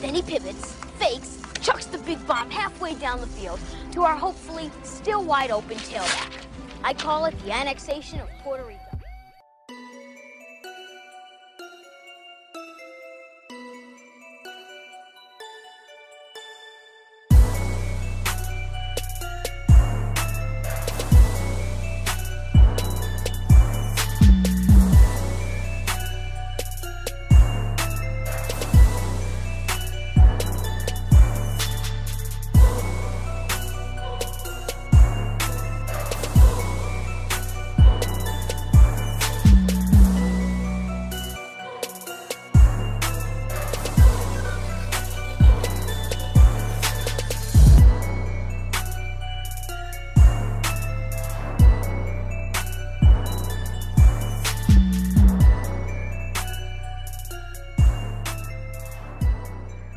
Then he pivots, fakes, chucks the big bomb halfway down the field to our hopefully still wide open tailback. I call it the annexation of Puerto Rico.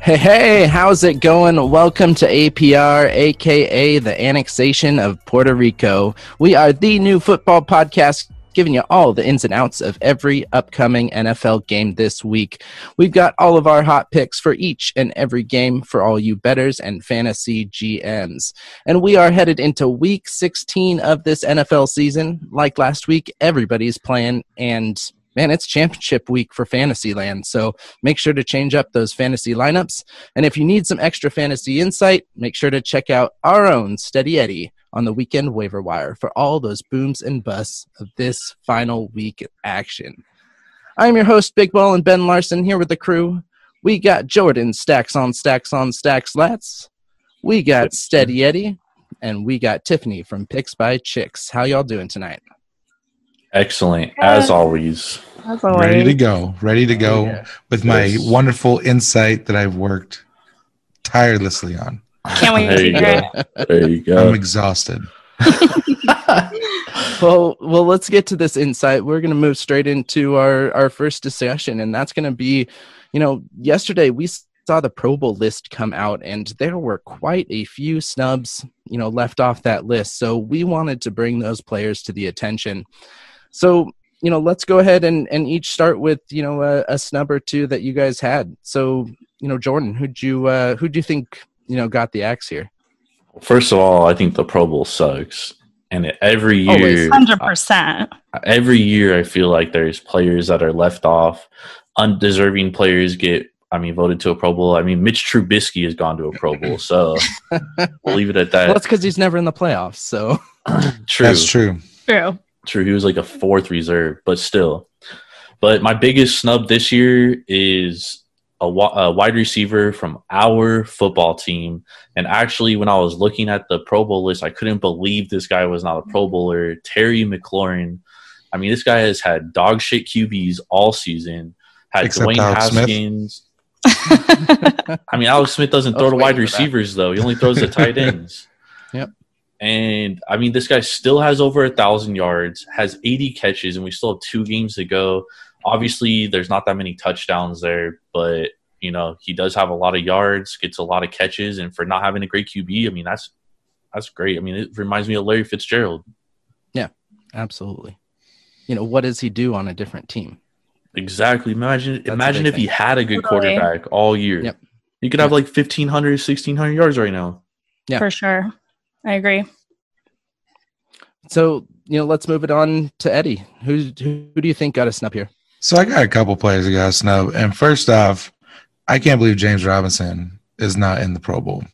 Hey, hey, how's it going? Welcome to APR, aka the annexation of Puerto Rico. We are the new football podcast giving you all the ins and outs of every upcoming NFL game this week. We've got all of our hot picks for each and every game for all you betters and fantasy GMs. And we are headed into week 16 of this NFL season. Like last week, everybody's playing and man, it's championship week for Fantasyland. So make sure to change up those fantasy lineups. And if you need some extra fantasy insight, make sure to check out our own Steady Eddie on the weekend waiver wire for all those booms and busts of this final week action. I'm your host, Big Ball and Ben Larson, here with the crew. We got Jordan stacks on stacks on stacks lats. We got Steady Eddie, and we got Tiffany from Picks by Chicks. How y'all doing tonight? Excellent, as always. As always. ready to go ready to go Oh, yeah. with my Yes. wonderful insight that i've worked tirelessly on Can't wait There to you hear go. it. There you go. i'm exhausted well, well, let's get to this insight. We're going to move straight into our our first discussion, and that's going to be, you know, yesterday we saw the Pro Bowl list come out, and there were quite a few snubs, you know, left off that list. So we wanted to bring those players to the attention. So you know, let's go ahead and and each start with you know a, a snub or two that you guys had. So you know, Jordan, who'd you uh, who'd you think you know got the axe here? First of all, I think the Pro Bowl sucks, and every Always. year, Hundred percent. every year, I feel like there's players that are left off. Undeserving players get, I mean, voted to a Pro Bowl. I mean, Mitch Trubisky has gone to a Pro Bowl, so we'll leave it at Well, that. that's because he's never in the playoffs. So true, that's true True. True, he was like a fourth reserve, but still. But my biggest snub this year is a, a wide receiver from our football team. And actually, when I was looking at the Pro Bowl list, I couldn't believe this guy was not a Pro Bowler. Terry McLaurin. I mean, this guy has had dog shit QBs all season. Had Except Dwayne Alex Smith. Haskins. I mean, Alex Smith doesn't throw was to wide waiting for that. receivers though. He only throws to tight ends. Yep. And I mean, this guy still has over a thousand yards, has 80 catches, and we still have two games to go. Obviously, there's not that many touchdowns there, but you know he does have a lot of yards, gets a lot of catches, and for not having a great QB, I mean that's that's great. I mean, it reminds me of Larry Fitzgerald. Yeah, absolutely. You know, what does he do on a different team? Exactly. Imagine a imagine big if he had a good Totally. quarterback all year. Yep. He could have like 1,500, 1,600 yards right now. Yeah. For sure. I agree. So, you know, let's move it on to Eddie. Who who, who do you think got a snub here? so i got a couple players that got a snub and first off i can't believe james robinson is not in the pro bowl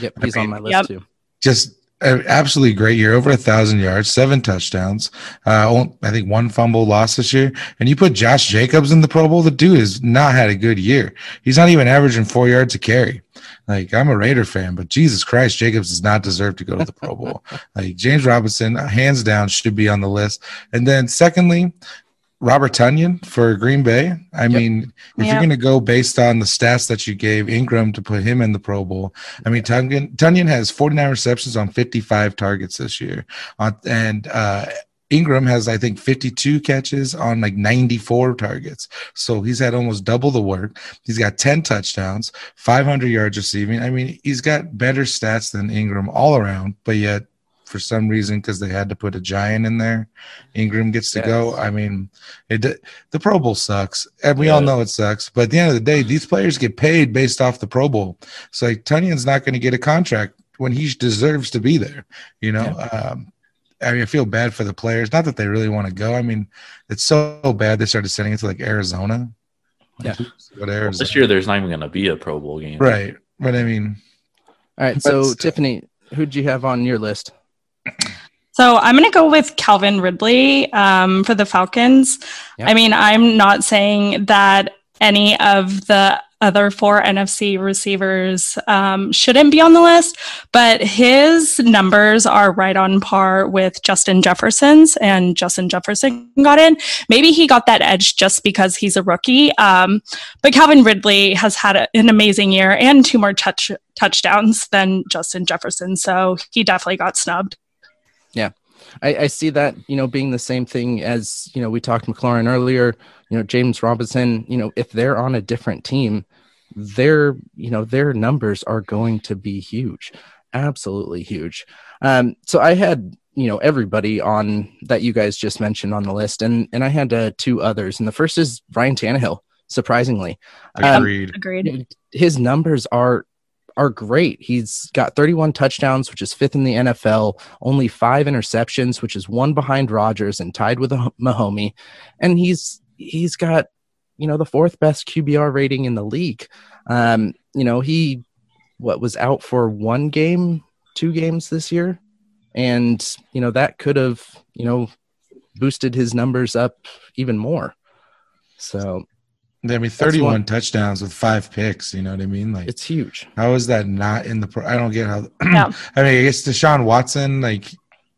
Yep, he's on my list Yep. too. just an absolutely great year over a thousand yards seven touchdowns uh i think one fumble loss this year. And you put josh jacobs in the pro bowl the dude has not had a good year. He's not even averaging four yards a carry. Like i'm a raider fan but jesus christ jacobs does not deserve to go to the pro bowl. Like james robinson hands down should be on the list. And then secondly Robert Tonyan for Green Bay. I Yep. mean, if you're going to go based on the stats that you gave Ingram to put him in the Pro Bowl, I mean, Tonyan, Tonyan has 49 receptions on 55 targets this year. On, and uh, Ingram has, I think, 52 catches on like 94 targets. So he's had almost double the work. He's got 10 touchdowns, 500 yards receiving. I mean, he's got better stats than Ingram all around, but yet for some reason because they had to put a giant in there. Ingram gets to go. I mean, it the Pro Bowl sucks, and we all know it sucks. But at the end of the day, these players get paid based off the Pro Bowl. So like Tonyan's not going to get a contract when he deserves to be there. You know. Um, I mean, I feel bad for the players. Not that they really want to go. I mean, it's so bad they started sending it to like Arizona. Yeah. who to go to Arizona? This year, there's not even going to be a Pro Bowl game. right? But I mean, All right, so. Tiffany, who'd you have on your list? So I'm going to go with Calvin Ridley um, for the Falcons. Yeah. I mean, I'm not saying that any of the other four NFC receivers um, shouldn't be on the list, but his numbers are right on par with Justin Jefferson's, and Justin Jefferson got in. Maybe he got that edge just because he's a rookie. Um, but Calvin Ridley has had a, an amazing year and two more touch touchdowns than Justin Jefferson, so he definitely got snubbed. I, I see that, you know, being the same thing as, you know, we talked McLaurin earlier, you know, James Robinson, you know, if they're on a different team, their, you know, their numbers are going to be huge. Absolutely huge. Um, so I had, you know, everybody on that you guys just mentioned on the list, and and I had uh, two others, and the first is Ryan Tannehill. Surprisingly, Um, agreed. Agreed. his numbers are are great. He's got 31 touchdowns, which is fifth in the NFL, only five interceptions, which is one behind Rodgers and tied with a Mahomey. And he's he's got you know the fourth best QBR rating in the league. Um, you know he what was out for one game, two games this year, and you know that could have you know boosted his numbers up even more. So I mean, 31 touchdowns with five picks. You know what I mean? Like, it's huge. how is that not in the? Pro- I don't get how. Yeah. I mean, I guess Deshaun Watson. Like,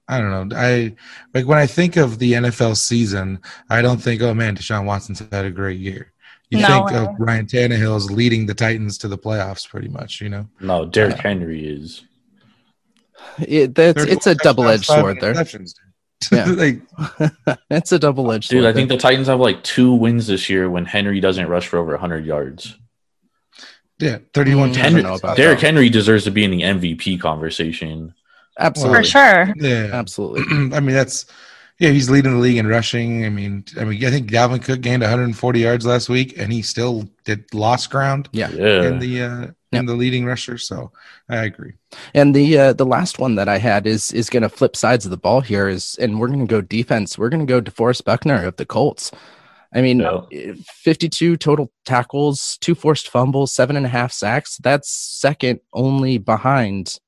I don't know. I like when I think of the NFL season, I don't think, oh man, Deshaun Watson's had a great year. You No think way. of Ryan Tannehill's leading the Titans to the playoffs, pretty much. You know, No, Derrick uh, Henry is. It, that's, it's a double edged sword there. Five. Yeah. like, it's a double edged sword. Dude, I there. think the Titans have like two wins this year when Henry doesn't rush for over 100 yards. yeah, 31 Mm, I Henry, don't know about Derrick. Henry deserves to be in the MVP conversation. absolutely, For sure. Yeah, absolutely. I mean, that's yeah. He's leading the league in rushing. I mean, I mean, I think Dalvin Cook gained 140 yards last week, and he still did lost ground Yeah. Yeah. in the uh, in the leading rusher. So I agree. And the uh, the last one that I had is is going to flip sides of the ball here is, and we're going to go defense. We're going to go DeForest Buckner of the Colts. I mean, Yeah. 52 total tackles, two forced fumbles, seven and a half sacks. That's second only behind,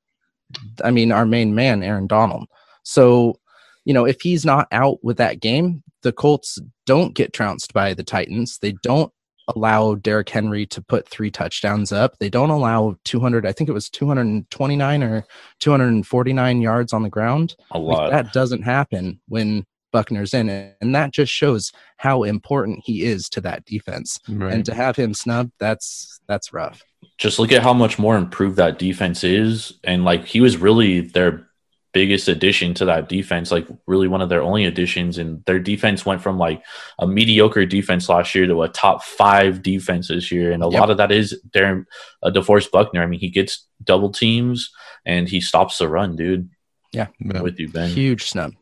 I mean, our main man, Aaron Donald. So, you know, if he's not out with that game, the Colts don't get trounced by the Titans. They don't allow Derrick Henry to put three touchdowns up. They don't allow 200, I think it was 229 or 249 yards on the ground. a Like, lot. that doesn't happen when Buckner's in it. And that just shows how important he is to that defense. Right. And to have him snubbed, that's that's rough. Just look at how much more improved that defense is. And like he was really their biggest addition to that defense, like really one of their only additions. And their defense went from like a mediocre defense last year to a top five defense this year. And a Yep. lot of that is Darren uh, DeForest Buckner. I mean, he gets double teams and he stops the run, dude. Yeah. I'm with you, Ben. Huge snub.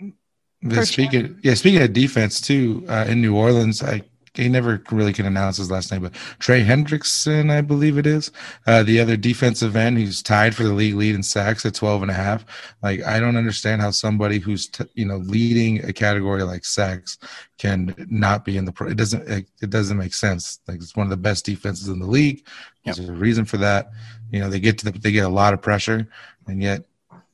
Yeah, speaking, yeah, speaking of defense too, uh, in New Orleans, I he never really can announce his last name, but Trey Hendrickson, I believe it is, uh, the other defensive end who's tied for the league lead in sacks at 12 and a half. Like, I don't understand how somebody who's, t- you know, leading a category like sacks can not be in the pro. It doesn't, it, it doesn't make sense. Like, it's one of the best defenses in the league. There's a reason for that. You know, they get to the, they get a lot of pressure and yet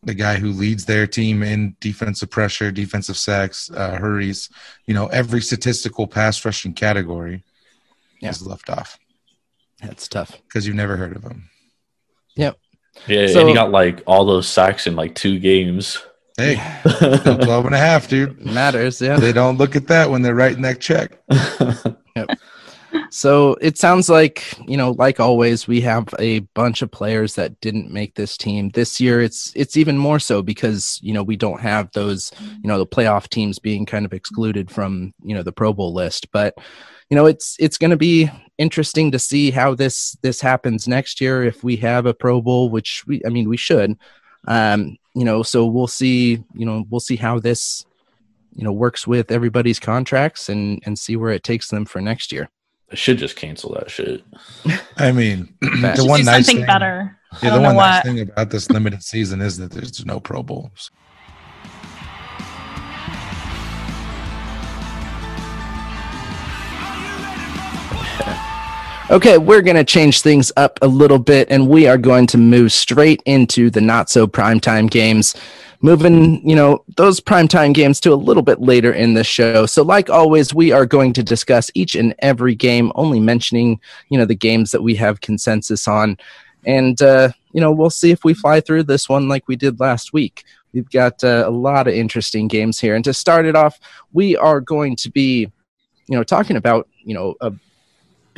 the guy who leads their team in defensive pressure, defensive sacks, uh, hurries, you know, every statistical pass rushing category Yeah. is left off That's tough. because you've never heard of him. Yep. Yeah, So- and he got like all those sacks in like two games. Hey, still 12 and a half, dude. Matters, yeah. They don't look at that when they're writing that check. So it sounds like, you know, like always, we have a bunch of players that didn't make this team. This year it's it's even more so because, you know, we don't have those, you know, the playoff teams being kind of excluded from, you know, the Pro Bowl list. But, you know, it's it's gonna be interesting to see how this this happens next year if we have a Pro Bowl, which we I mean we should. Um, you know, so we'll see. You know, we'll see how this you know works with everybody's contracts and and see where it takes them for next year. They should just cancel that shit. I mean, the one nice thing, better. Yeah, the one nice what. thing about this limited season is that there's no Pro Bowls. Okay, we're going to change things up a little bit and we are going to move straight into the not so primetime games. Moving, you know, those primetime games to a little bit later in the show. So, like always, we are going to discuss each and every game, only mentioning, you know, the games that we have consensus on. And, uh, you know, we'll see if we fly through this one like we did last week. We've got uh, a lot of interesting games here. And to start it off, we are going to be, you know, talking about, you know, a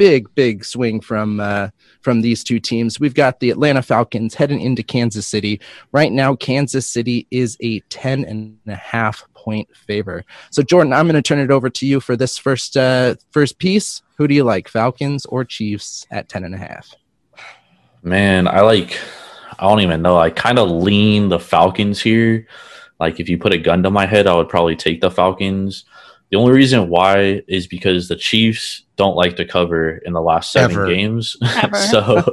big, big swing from uh, from these two teams. We've got the Atlanta Falcons heading into Kansas City. Right now, Kansas City is a 10 and a half point favor. So, Jordan, I'm going to turn it over to you for this first uh, first piece. Who do you like, Falcons or Chiefs at 10 and a half? Man, I like. I don't even know. I kind of lean the Falcons here. Like, if you put a gun to my head, I would probably take the Falcons. The only reason why is because the Chiefs don't like to cover in the last seven Ever. games. Ever. so,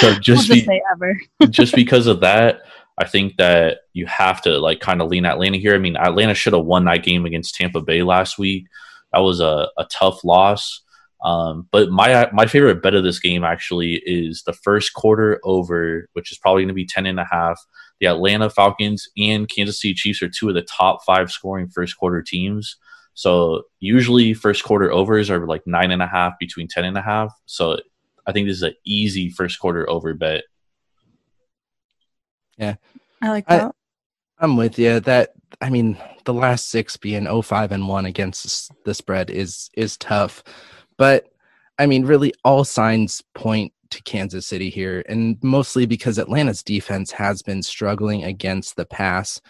so just We'll just be, say ever. just because of that, I think that you have to like kind of lean Atlanta here. I mean, Atlanta should have won that game against Tampa Bay last week. That was a, a tough loss. Um, but my my favorite bet of this game actually is the first quarter over, which is probably going to be 10 and a half. The Atlanta Falcons and Kansas City Chiefs are two of the top five scoring first quarter teams. So usually first quarter overs are like nine and a half between 10 and a half. So I think this is an easy first quarter over bet. Yeah, I like that. I'm with you. That I mean, the last six being 05 and one against the spread is is tough, but I mean, really, all signs point to Kansas City here, and mostly because Atlanta's defense has been struggling against the pass.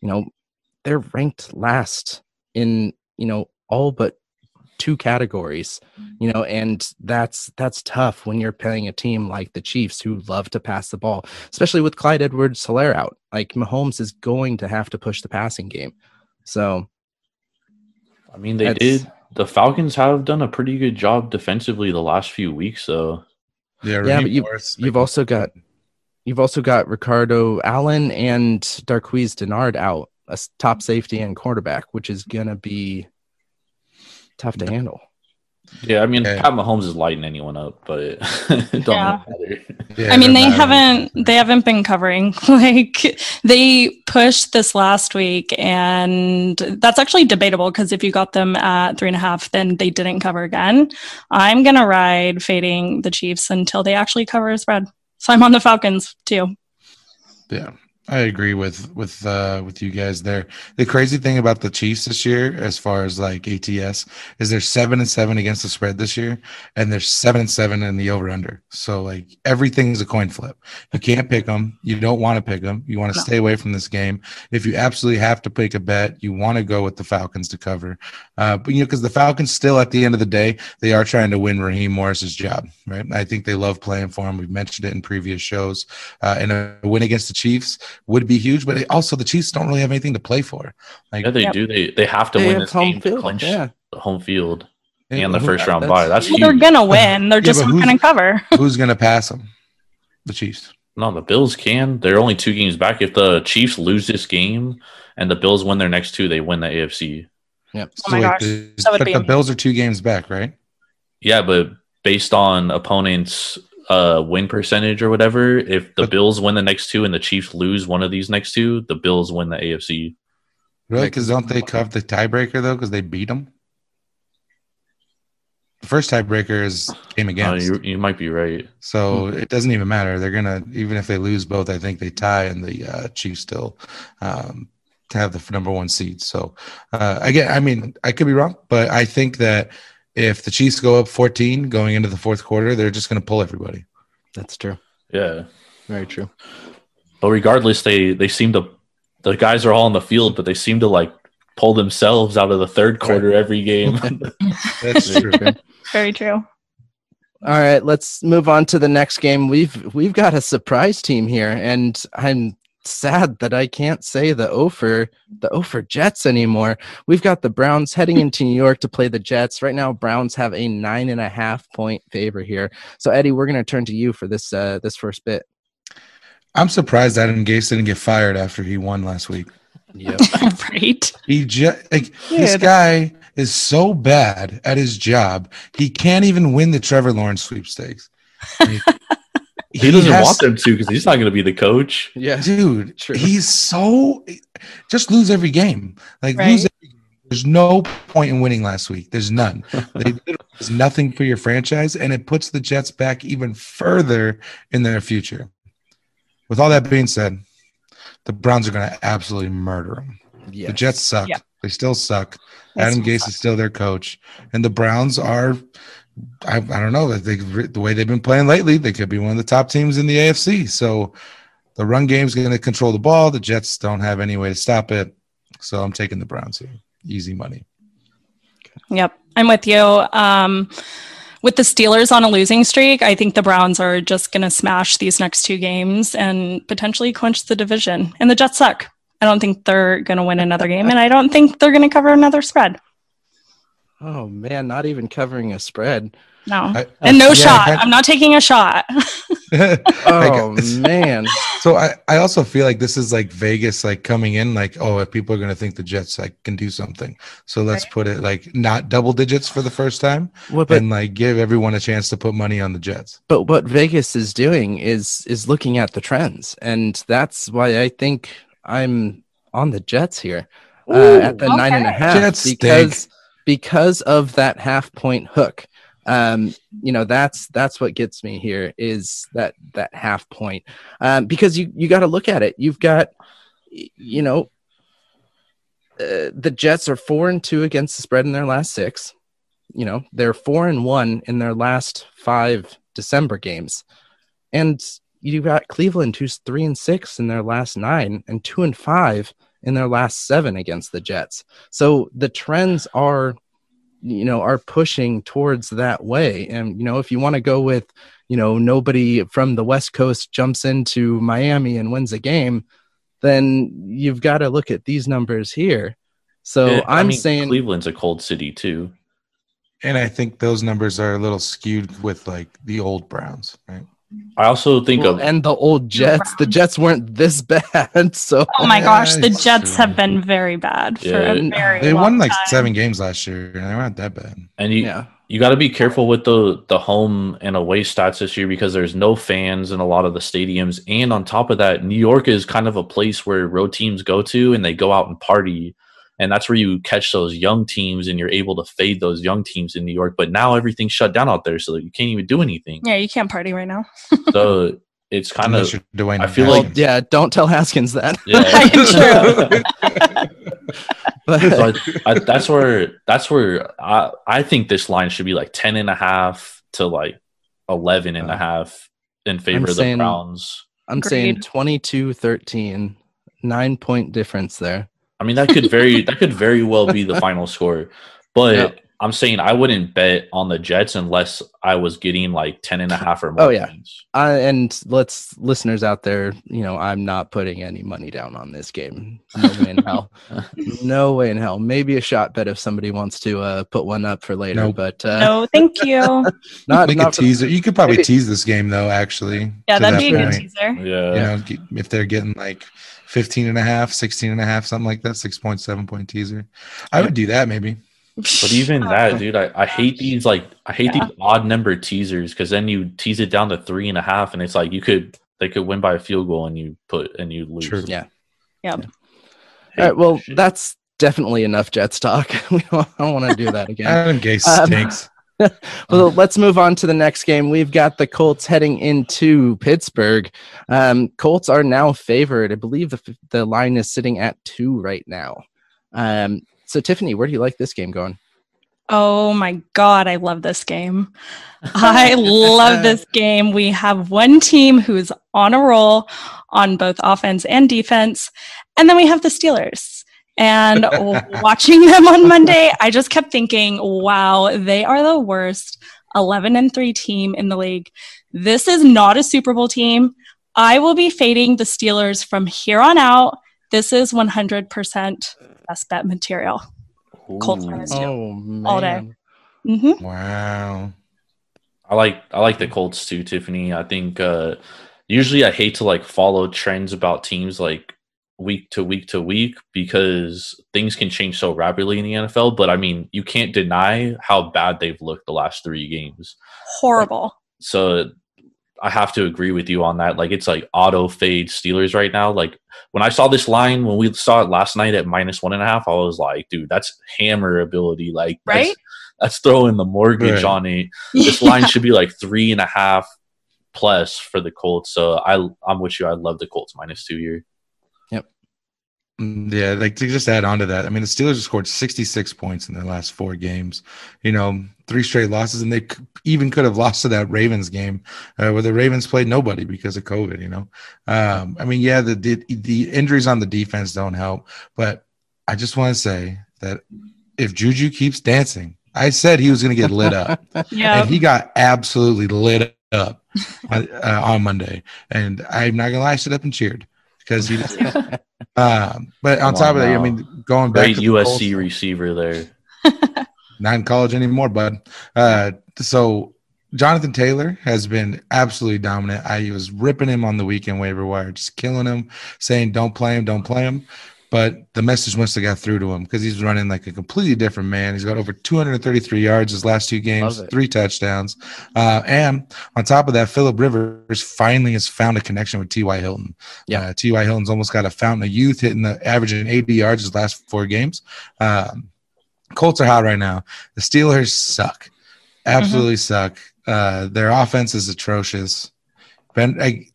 You know, they're ranked last in you know all but two categories you know and that's that's tough when you're playing a team like the chiefs who love to pass the ball especially with clyde edwards helaire out like mahomes is going to have to push the passing game so I mean, they did. The Falcons have done a pretty good job defensively the last few weeks. So Yeah, Yeah, but you- Morris you've also got you've also got ricardo allen and darqueze dennard out a top safety and quarterback which is gonna be tough to handle yeah, I mean, Yeah. Pat Mahomes is lighting anyone up, but it, it don't Yeah. matter. Yeah, I mean, they matter. haven't they haven't been covering. Like they pushed this last week, and that's actually debatable because if you got them at three and a half, then they didn't cover again. I'm gonna ride fading the Chiefs until they actually cover spread. So I'm on the Falcons too. Yeah, I agree with with uh with you guys there. The crazy thing about the Chiefs this year, as far as like ATS, is they're seven and seven against the spread this year, and they're seven and seven in the over under. So like everything's a coin flip. You can't pick them. You don't want to pick them. You want to stay away from this game. If you absolutely have to pick a bet, you want to go with the Falcons to cover. Uh, but you know, because the Falcons still, at the end of the day, they are trying to win Raheem Morris's job, right? I think they love playing for him. We've mentioned it in previous shows. Uh, and a win against the Chiefs would be huge, but it- also the Chiefs don't really have anything to play for. Like, Yeah, they Yep. do. They they have to They win have this home game to clinch yeah. the home field yeah, and the first round bye. That's Well, they're gonna win. They're just but not gonna cover. who's going to pass them? The Chiefs. No, the Bills can. They're only two games back. If the Chiefs lose this game and the Bills win their next two, they win the AFC. yep Oh my gosh, the, that would but be the amazing. Bills are two games back, right? Yeah, but based on opponents' uh, win percentage or whatever, if the But- Bills win the next two and the Chiefs lose one of these next two, the Bills win the AFC. Really? Because don't they cover the tiebreaker though? Because they beat them. The first tiebreaker is game Uh, you, you might be right. so it doesn't even matter. They're gonna even if they lose both, I think they tie, and the uh, Chiefs still um, to have the number one seed. So uh, again, I mean, I could be wrong, but I think that if the Chiefs go up 14 going into the fourth quarter, they're just gonna pull everybody. that's true Yeah. very true But regardless, they they seem to the guys are all on the field, but they seem to like pull themselves out of the third quarter every game. That's true. Very true. All right, let's move on to the next game. We've we've got a surprise team here, and I'm sad that I can't say the Ofer the Ofer Jets anymore. We've got the Browns heading into New York to play the Jets. Right now, Browns have a nine and a half point favor here. So Eddie, we're gonna turn to you for this uh this first bit. I'm surprised Adam Gase didn't get fired after he won last week. Yep. right. He just like Yeah, this guy is so bad at his job. He can't even win the Trevor Lawrence sweepstakes. Like, He doesn't has- want them to because he's not going to be the coach. yeah. dude. True. He's so just lose every game. Like Right. lose. Every. There's no point in winning last week. There's none. They, there's nothing for your franchise, and it puts the Jets back even further in their future. With all that being said, the Browns are going to absolutely murder them. Yes. The Jets suck. Yeah. They still suck. They Adam Gase is still their coach, and the Browns are. I, I don't know that they the way they've been playing lately, they could be one of the top teams in the AFC. So the run game's going to control the ball. The Jets don't have any way to stop it. So I'm taking the Browns here. Easy money. Yep, I'm with you. Um, with the Steelers on a losing streak, I think the Browns are just going to smash these next two games and potentially clinch the division. And the Jets suck. I don't think they're going to win another game, and I don't think they're going to cover another spread. Oh man, not even covering a spread. No, I- and no yeah, shot. I- I'm not taking a shot. Oh man. so I, I also feel like this is like Vegas like coming in like oh if people are going to think the Jets like can do something so let's Right. put it like not double digits for the first time Well, but and like give everyone a chance to put money on the Jets. but what Vegas is doing is is looking at the trends, and that's why I think I'm on the Jets here uh, at the nine and okay. half Jets stink. Because of that half point hook. Um, you know that's that's what gets me here is that that half point um, because you you got to look at it. You've got you know uh, the Jets are four and two against the spread in their last six. You know they're four and one in their last five December games, and you've got Cleveland who's three and six in their last nine and two and five in their last seven against the Jets. So the trends are, you know, are pushing towards that way. And you know, if you want to go with, you know, nobody from the West Coast jumps into Miami and wins a game, then you've got to look at these numbers here. So Yeah, I I'm mean, saying Cleveland's a cold city too. And I think those numbers are a little skewed with like the old Browns, right? I also think well, of and the old Jets, the Jets weren't this bad. So Oh my gosh, the Jets have been very bad for Yeah. a very They long won like time. seven games last year, and they weren't that bad. and you yeah. you got to be careful with the the home and away stats this year because there's no fans in a lot of the stadiums and on top of that New York is kind of a place where road teams go to and they go out and party and that's where you catch those young teams and you're able to fade those young teams in New York but now everything's shut down out there so that you can't even do anything Yeah, you can't party right now. so it's kind Unless of you're Dwayne. I feel Well, like- yeah, don't tell Haskins that. yeah But so I, I, that's where that's where I, I think this line should be like 10 and a half to like 11 and a Uh, half in favor I'm of the saying- Browns. I'm saying Agreed. 22 13, nine point difference there. I mean, that could very that could very well be the final score, but Yeah. I'm saying I wouldn't bet on the Jets unless I was getting like 10 and a half or more. Oh, yeah. points. I, and let's listeners out there, you know, I'm not putting any money down on this game. No way in hell. No way in hell. Maybe a shot bet if somebody wants to uh, put one up for later, Nope. but uh, No, thank you. not, Make a not for- teaser. You could probably Maybe- tease this game though, actually. Yeah, that'd that be a good teaser. Yeah. You know, if they're getting like 15 and a half, 16 and a half, something like that, 6.7 point teaser. I would do that maybe. But even that, dude, I, I hate these like I hate Yeah. these odd number teasers because then you tease it down to three and a half, and it's like you could they could win by a field goal and you put and you lose. True. Yeah. Yep. Hate All right, well, shit. that's definitely enough Jets talk. we don't, I don't want to do that again. Adam Gase Um, stinks. well, let's move on to the next game. We've got the Colts heading into Pittsburgh. Um, Colts are now favored. I believe the the line is sitting at two right now. Um, so Tiffany, where do you like this game going? Oh my God, I love this game. I love this game. We have one team who's on a roll on both offense and defense. And then we have the Steelers. And watching them on Monday, I just kept thinking, wow, they are the worst 11 and 3 team in the league. This is not a Super Bowl team. I will be fading the Steelers from here on out. This is 100% best bet material. Colts Ooh. minus two. Oh man. All day. Mm-hmm. Wow. I like I like the Colts too, Tiffany. I think uh usually I hate to like follow trends about teams like week to week to week because things can change so rapidly in the NFL. But I mean, you can't deny how bad they've looked the last three games. Horrible. So I have to agree with you on that. Like it's like auto fade Steelers right now. Like when I saw this line when we saw it last night at minus one and a half, I was like, dude, that's hammer ability. Like Right? That's, throwing the mortgage Right. on it. This line should be like three and a half plus for the Colts. So I I'm with you. I love the Colts minus two here. Yeah, like to just add on to that, I mean, the Steelers have scored 66 points in their last four games. You know, three straight losses, and they c- even could have lost to that Ravens game uh, where the Ravens played nobody because of COVID. You know, um, I mean, yeah, the, the the injuries on the defense don't help, but I just want to say that if Juju keeps dancing, I said he was going to get lit up. Yeah. and he got absolutely lit up on, uh, on Monday. And I'm not gonna lie, I stood up and cheered because he. um, but on Come top on of that, I mean, going back Great to USC receiver there. not in college anymore, bud. Uh, so Jonathan Taylor has been absolutely dominant. I was ripping him on the weekend waiver wire, just killing him, saying don't play him, don't play him. But the message must have got through to him because he's running like a completely different man. He's got over 233 yards his last two games, three touchdowns. Uh, and on top of that, Philip Rivers finally has found a connection with T.Y. Hilton. Yeah. Uh, T.Y. Hilton's almost got a fountain of youth, hitting the averaging 80 yards his last four games. Um, Colts are hot right now. The Steelers suck, absolutely suck. Uh, their offense is atrocious. Ben, I,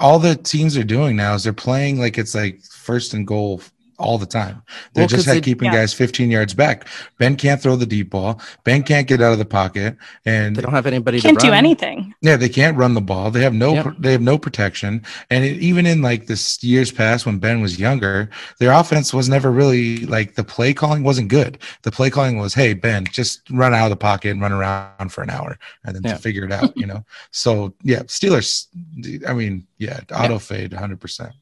all the teams are doing now is they're playing like it's like first and goal all the time. They're Well, just 'cause had they- keeping yeah. guys 15 yards back. Ben can't throw the deep ball. Ben can't get out of the pocket, and They don't have anybody Can't to do anything. yeah, they can't run the ball. They have no Yep. they have no protection. And it, even in like this years past when Ben was younger, their offense was never really like the play calling wasn't good. The play calling was, "Hey Ben, just run out of the pocket and run around for an hour and then Yeah. figure it out." You know. So yeah, Steelers. I mean, yeah, auto fade, hundred percent.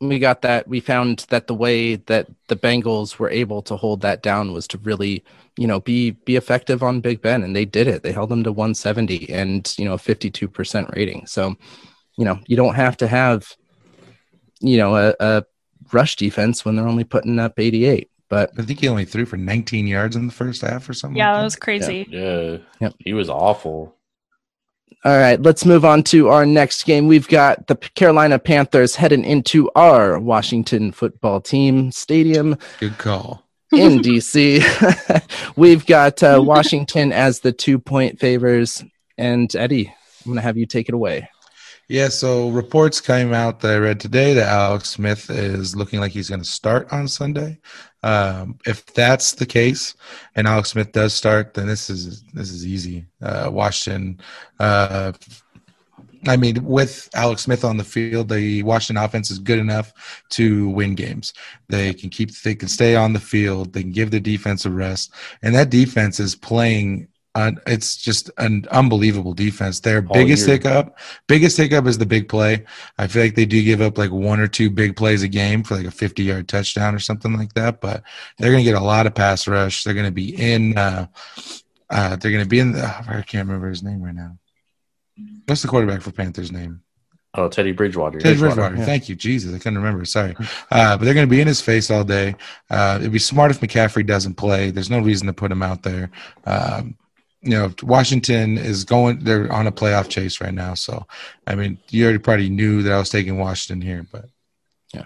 We got that we found that the way that the Bengals were able to hold that down was to really you know be be effective on Big Ben and they did it they held them to 170 and you know 52% rating so you know you don't have to have you know a, a rush defense when they're only putting up 88 but I think he only threw for 19 yards in the first half or something. Yeah, like that was crazy. Yeah. Yep. He was awful. All right, let's move on to our next game. We've got the Carolina Panthers heading into our Washington football team stadium Good call. in DC. We've got uh, Washington as the two point favors. And Eddie, I'm going to have you take it away. Yeah, so reports came out that I read today that Alex Smith is looking like he's going to start on Sunday. Um, if that's the case, and Alex Smith does start, then this is this is easy. Uh, Washington. Uh, I mean, with Alex Smith on the field, the Washington offense is good enough to win games. They can keep, they can stay on the field. They can give the defense a rest, and that defense is playing. Uh, it's just an unbelievable defense. Their All biggest year. hiccup, biggest hiccup is the big play. I feel like they do give up like one or two big plays a game for like a 50 yard touchdown or something like that. But they're going to get a lot of pass rush. They're going to be in. Uh, uh, they're going to be in. The, I can't remember his name right now. What's the quarterback for Panthers' name? Oh, Teddy Bridgewater. Teddy Bridgewater. yeah. Thank you, Jesus. I couldn't remember. Sorry, uh, but they're going to be in his face all day. Uh, it'd be smart if McCaffrey doesn't play. There's no reason to put him out there. Um, you know, Washington is going. They're on a playoff chase right now. So, I mean, you already probably knew that I was taking Washington here, but yeah.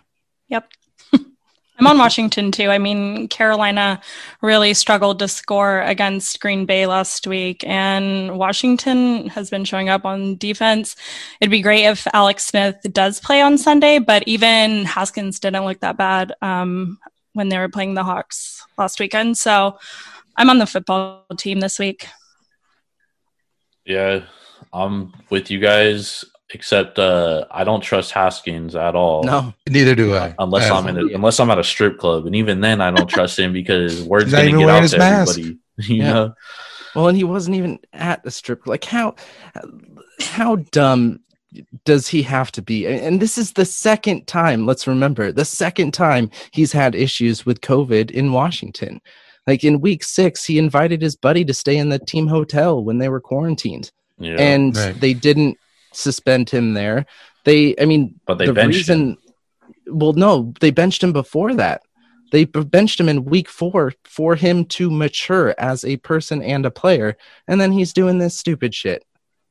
Yep. I'm on Washington too. I mean, Carolina really struggled to score against Green Bay last week, and Washington has been showing up on defense. It'd be great if Alex Smith does play on Sunday, but even Haskins didn't look that bad um, when they were playing the Hawks last weekend. So I'm on the football team this week. Yeah, I'm with you guys. Except uh, I don't trust Haskins at all. No, neither do I. unless Uh, I'm in a, unless I'm at a strip club, and even then I don't trust him because word's He's not gonna get out to mask. everybody. You Yeah. know, well, and he wasn't even at the strip. Like how, how dumb does he have to be? And this is the second time, let's remember, the second time he's had issues with COVID in Washington. Like in week six, he invited his buddy to stay in the team hotel when they were quarantined, Yeah. and Right. they didn't suspend him there. They, I mean, but they the benched reason, him. well, no, they benched him before that. They benched him in week four for him to mature as a person and a player, and then he's doing this stupid shit.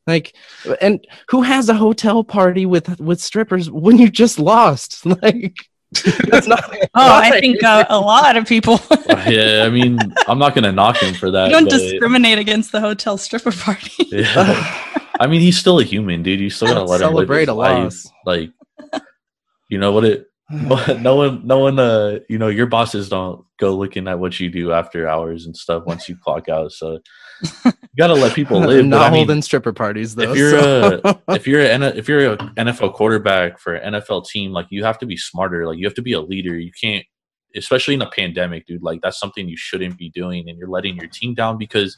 Like, and who has a hotel party with with strippers when you just lost? Like, that's not. Oh, I think uh, a lot of people. yeah, I mean, I'm not gonna knock him for that. you don't but- discriminate against the hotel stripper party. Yeah. I mean, he's still a human, dude. You still gotta let Celebrate him a live loss. life. Like, you know what it? But no one, no one. Uh, you know, your bosses don't go looking at what you do after hours and stuff once you clock out. So you gotta let people live. not but I mean, holding stripper parties though. if you're so- a if you're a N- if you're a NFL quarterback for an NFL team, like you have to be smarter. Like you have to be a leader. You can't, especially in a pandemic, dude. Like that's something you shouldn't be doing, and you're letting your team down because,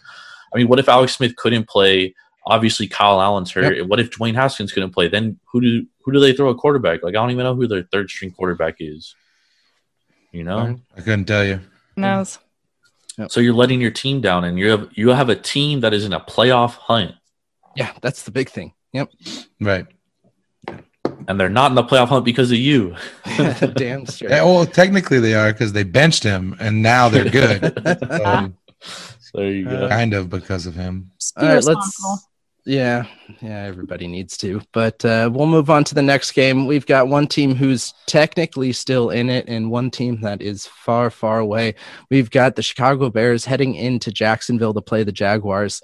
I mean, what if Alex Smith couldn't play? Obviously, Kyle Allen's hurt. And What if Dwayne Haskins couldn't play? Then who do who do they throw a quarterback? Like I don't even know who their third string quarterback is. You know, I couldn't tell you. knows. So you're letting your team down, and you have you have a team that is in a playoff hunt. yeah, that's the big thing. Yep, Right. and they're not in the playoff hunt because of you. damn straight. Yeah, well, technically they are because they benched him, and now they're good. um, So there you go. kind of because of him. Just All right, let's. Yeah, yeah, everybody needs to. But uh, we'll move on to the next game. We've got one team who's technically still in it, and one team that is far, far away. We've got the Chicago Bears heading into Jacksonville to play the Jaguars,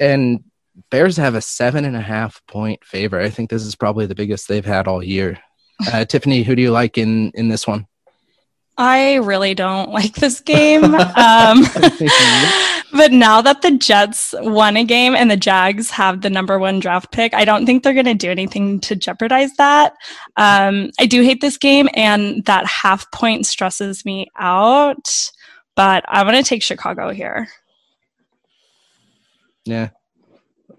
and Bears have a seven and a half point favor. I think this is probably the biggest they've had all year. Uh, Tiffany, who do you like in in this one? I really don't like this game. um, but now that the Jets won a game and the Jags have the number one draft pick, I don't think they're going to do anything to jeopardize that. Um, I do hate this game, and that half point stresses me out. But I'm going to take Chicago here. Yeah,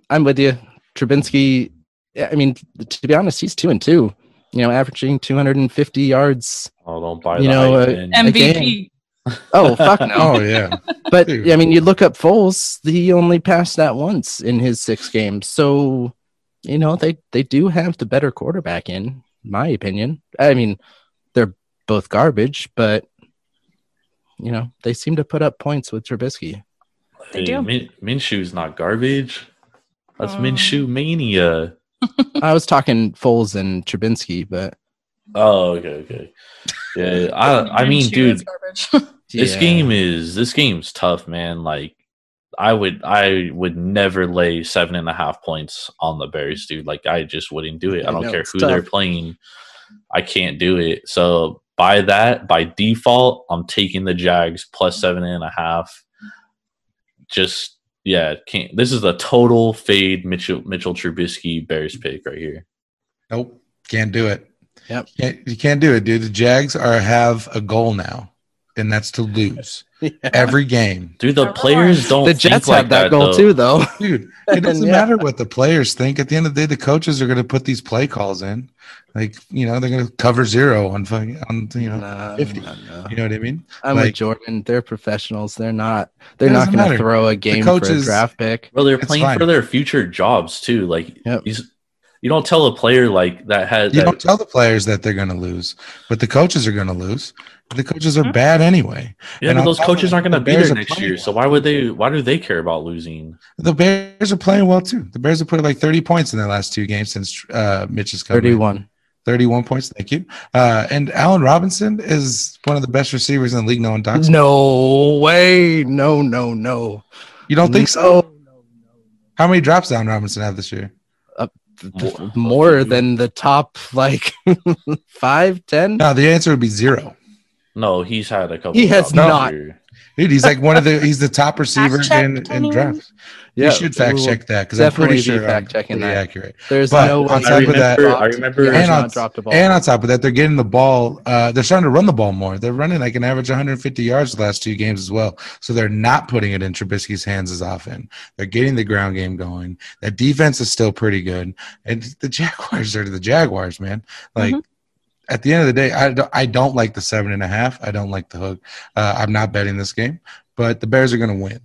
I'm with you. Trubinsky. I mean, to be honest, he's two and two. You know, averaging 250 yards. Oh, don't buy You the know, hype, uh, man. MVP. Oh fuck no! Oh yeah. But Dude. I mean, you look up Foles; he only passed that once in his six games. So, you know, they they do have the better quarterback in my opinion. I mean, they're both garbage, but you know, they seem to put up points with Trubisky. They do. Min- Minshew's not garbage. That's Oh. Minshew mania. I was talking Foles and Trubinsky, but Oh, okay, okay. Yeah, I, I mean, dude, is this yeah. game is this game's tough, man. Like, I would, I would never lay seven and a half points on the Bears, dude. Like, I just wouldn't do it. I I don't know, care it's who they're playing. I can't do it. So by that, by default, I'm taking the Jags plus seven and a half. Just yeah, can't. This is a total fade Mitchell Mitchell Trubisky Bears pick right here. Nope. Can't do it. Yep. Can't, you can't do it, dude. The Jags are have a goal now, and that's to lose every game. Dude, the players don't. the think Jets like have that, goal though. too, though. Dude, it doesn't Yeah. matter what the players think. At the end of the day, the coaches are going to put these play calls in. Like, you know, they're going to cover zero on fucking, on, you know, No, 50. no, no. you know what I mean? I'm Like- with Jordan. They're professionals. They're not. They're not going to throw a game for a coaches- draft pick. Well, they're playing fine. for their future jobs too. Like, Yep. he's, you don't tell a player like that has. You that, don't tell the players that they're going to lose, but the coaches are going to lose. The coaches are bad anyway. yeah, and but those coaches aren't going to be Bears there next playing year. So why would they? Why do they care about losing? The Bears are playing well too. The Bears have put like 30 points in their last two games since uh, Mitch has come. in. 31. 31 points. Thank you. Uh, and Allen Robinson is one of the best receivers in the league. No one talks. No way. No, no, no. You don't think so? How many drops Allen Robinson have this year? More- More than the top, like, five, ten? No, the answer would be zero. No, he's had a couple. He has not. year. Dude, he's like one of the he's the top receiver in, in drafts. Yeah, you should fact we'll check that because I'm pretty sure fact-checking pretty that. accurate. There's But no on way top he of that- I remember- he And not on- dropped a ball. And on top of that, they're getting the ball. Uh, they're starting to run the ball more. They're running like an average 150 yards the last two games as well. So they're not putting it in Trubisky's hands as often. They're getting the ground game going. That defense is still pretty good. And the Jaguars are the Jaguars, man. Like Mhm. At the end of the day, I don't, I don't like the seven and a half. I don't like the hook. Uh, I'm not betting this game, but the Bears are going to win.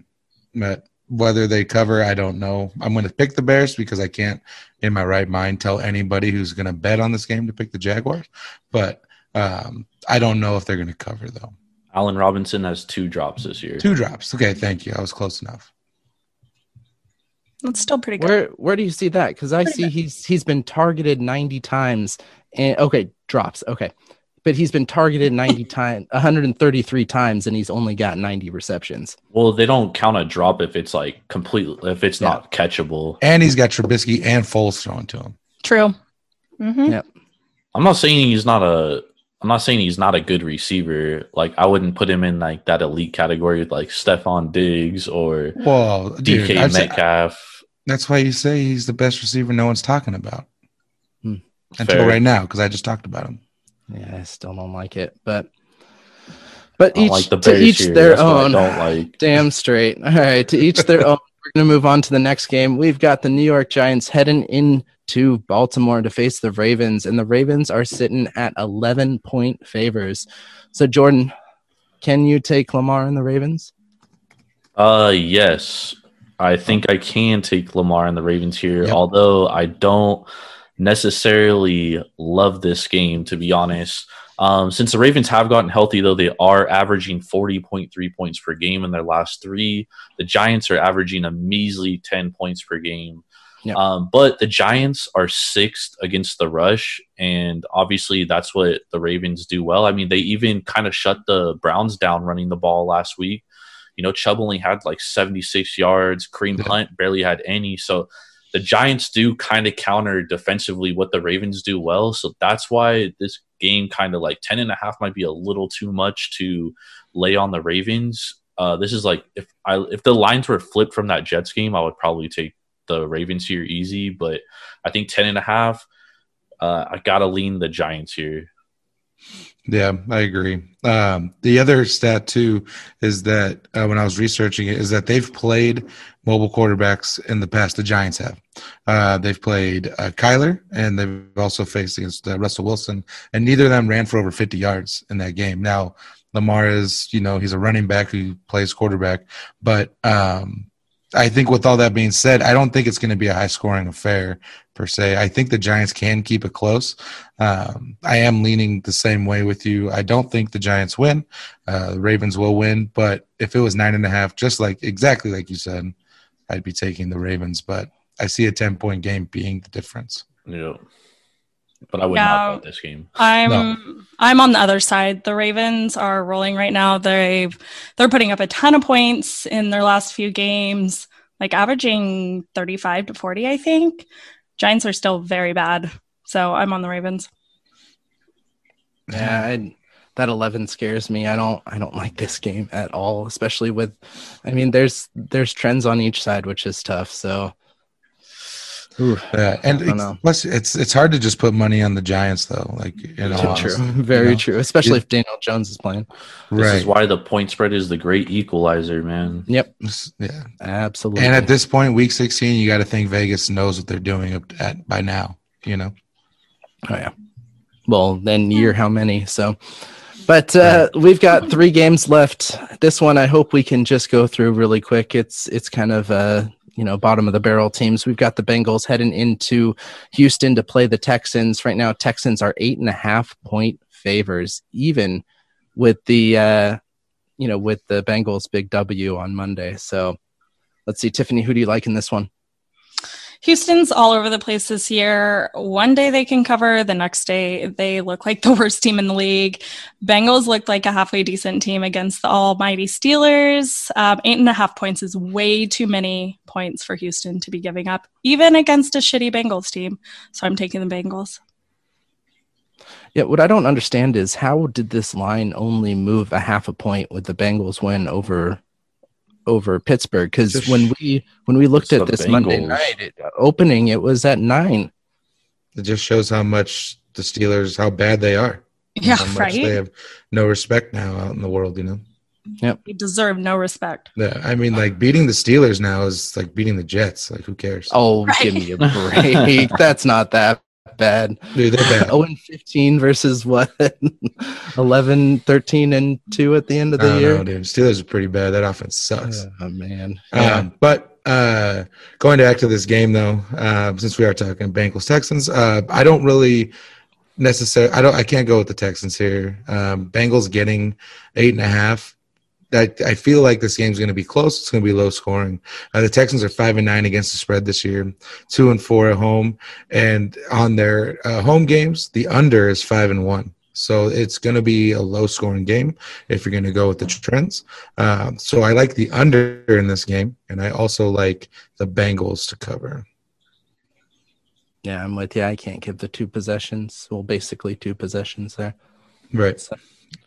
But whether they cover, I don't know. I'm going to pick the Bears because I can't, in my right mind, tell anybody who's going to bet on this game to pick the Jaguars. But um, I don't know if they're going to cover though. Allen Robinson has two drops this year. Two drops. Okay, thank you. I was close enough. That's still pretty good. Where where do you see that? Because I Pretty see good. he's he's been targeted 90 times and okay, drops. Okay. But he's been targeted 90 times 133 times and he's only got 90 receptions. Well, they don't count a drop if it's like complete if it's Yeah. not catchable. And he's got Trubisky and Foles throwing to him. True. Mm-hmm. Yeah. I'm not saying he's not a I'm not saying he's not a good receiver. Like I wouldn't put him in like that elite category with like Stefon Diggs or Well, dude, DK I'd say- Metcalf. that's why you say he's the best receiver no one's talking about Hmm. Until Fair. right now because I just talked about him. Yeah, I still don't like it. But but each like the to each here. their That's what I own. don't like. Damn straight. All right, to each their own. We're going to move on to the next game. We've got the New York Giants heading into Baltimore to face the Ravens, and the Ravens are sitting at 11 point favors. So, Jordan, can you take Lamar and the Ravens? Uh yes. I think I can take Lamar and the Ravens here, Yep. although I don't necessarily love this game to be honest. Um, since the Ravens have gotten healthy, though, they are averaging 40.3 points per game in their last three. The Giants are averaging a measly 10 points per game. Yep. Um, but the Giants are sixth against the rush, and obviously that's what the Ravens do well. I mean, they even kind of shut the Browns down running the ball last week. You know, Chubb only had like 76 yards. Kareem. Hunt barely had any. So the Giants do kind of counter defensively what the Ravens do well. So that's why this game kind of like 10 and a half might be a little too much to lay on the Ravens. Uh, this is like if I if the lines were flipped from that Jets game, I would probably take the Ravens here easy. But I think 10 and a half, uh, I gotta lean the Giants here. Yeah, I agree. Um, the other stat too is that uh, when I was researching it, is that they've played mobile quarterbacks in the past. The Giants have. Uh, they've played uh, Kyler, and they've also faced against uh, Russell Wilson, and neither of them ran for over 50 yards in that game. Now, Lamar is, you know, he's a running back who plays quarterback, but um, I think with all that being said, I don't think it's going to be a high scoring affair per se. I think the Giants can keep it close. Um, I am leaning the same way with you. I don't think the Giants win. Uh, the Ravens will win, but if it was nine and a half, just like exactly like you said, I'd be taking the Ravens. But I see a ten point game being the difference. Yeah. But I would Yeah. not bet this game. I'm No. I'm on the other side. The Ravens are rolling right now. They've they're putting up a ton of points in their last few games, like averaging 35 to 40, I think. Giants are still very bad. So I'm on the Ravens. Yeah, I, that 11 scares me. I don't I don't like this game at all, especially with I mean there's there's trends on each side which is tough. So Ooh, Yeah, and I plus it's it's hard to just put money on the Giants though. Like you know, true. Very know? true, especially You- if Daniel Jones is playing. This right? is why the point spread is the great equalizer, man. Yep, yeah, absolutely. and at this point, week sixteen, you got to think Vegas knows what they're doing up at by now. You know, Oh yeah. Well, then year how many? So, but uh, we've got three games left. This one I hope we can just go through really quick. It's it's kind of uh you know bottom of the barrel teams. We've got the Bengals heading into Houston to play the Texans. Right now, Texans are eight and a half point favors, even with the uh you know with the Bengals big W on Monday. So. Let's see, Tiffany. Who do you like in this one? Houston's all over the place this year. One day they can cover, the next day they look like the worst team in the league. Bengals looked like a halfway decent team against the almighty Steelers. Um, eight and a half points is way too many points for Houston to be giving up, even against a shitty Bengals team. So I'm taking the Bengals. Yeah, what I don't understand is how did this line only move a half a point with the Bengals win over over Pittsburgh? Because when we when we looked at the this Monday night it, opening, it was at nine. It just shows how much the Steelers, how bad they are. Yeah, how much right. They have no respect now out in the world, you know? You deserve no respect. Yeah, I mean, like beating the Steelers now is like beating the Jets. Like, who cares? Oh, give me a break. That's not that bad. Dude, they're bad. 0 and 15 versus what? 11, 13 and 2 at the end of the I don't year. know, dude. Steelers are pretty bad. That offense sucks. Oh man. Yeah. Um, but uh, going back to this game, though, uh, since we are talking Bengals Texans, uh, I don't really necessarily. I don't. I can't go with the Texans here. Um, Bengals getting eight and a half. I, I feel like this game's going to be close. It's going to be low scoring. Uh, the Texans are five and nine against the spread this year, two and four at home, and on their uh, home games, the under is five and one. So it's going to be a low scoring game if you're going to go with the trends. Um, so I like the under in this game, and I also like the Bengals to cover. Yeah, I'm with you. I can't give the two possessions. Well, basically two possessions there. Right. So,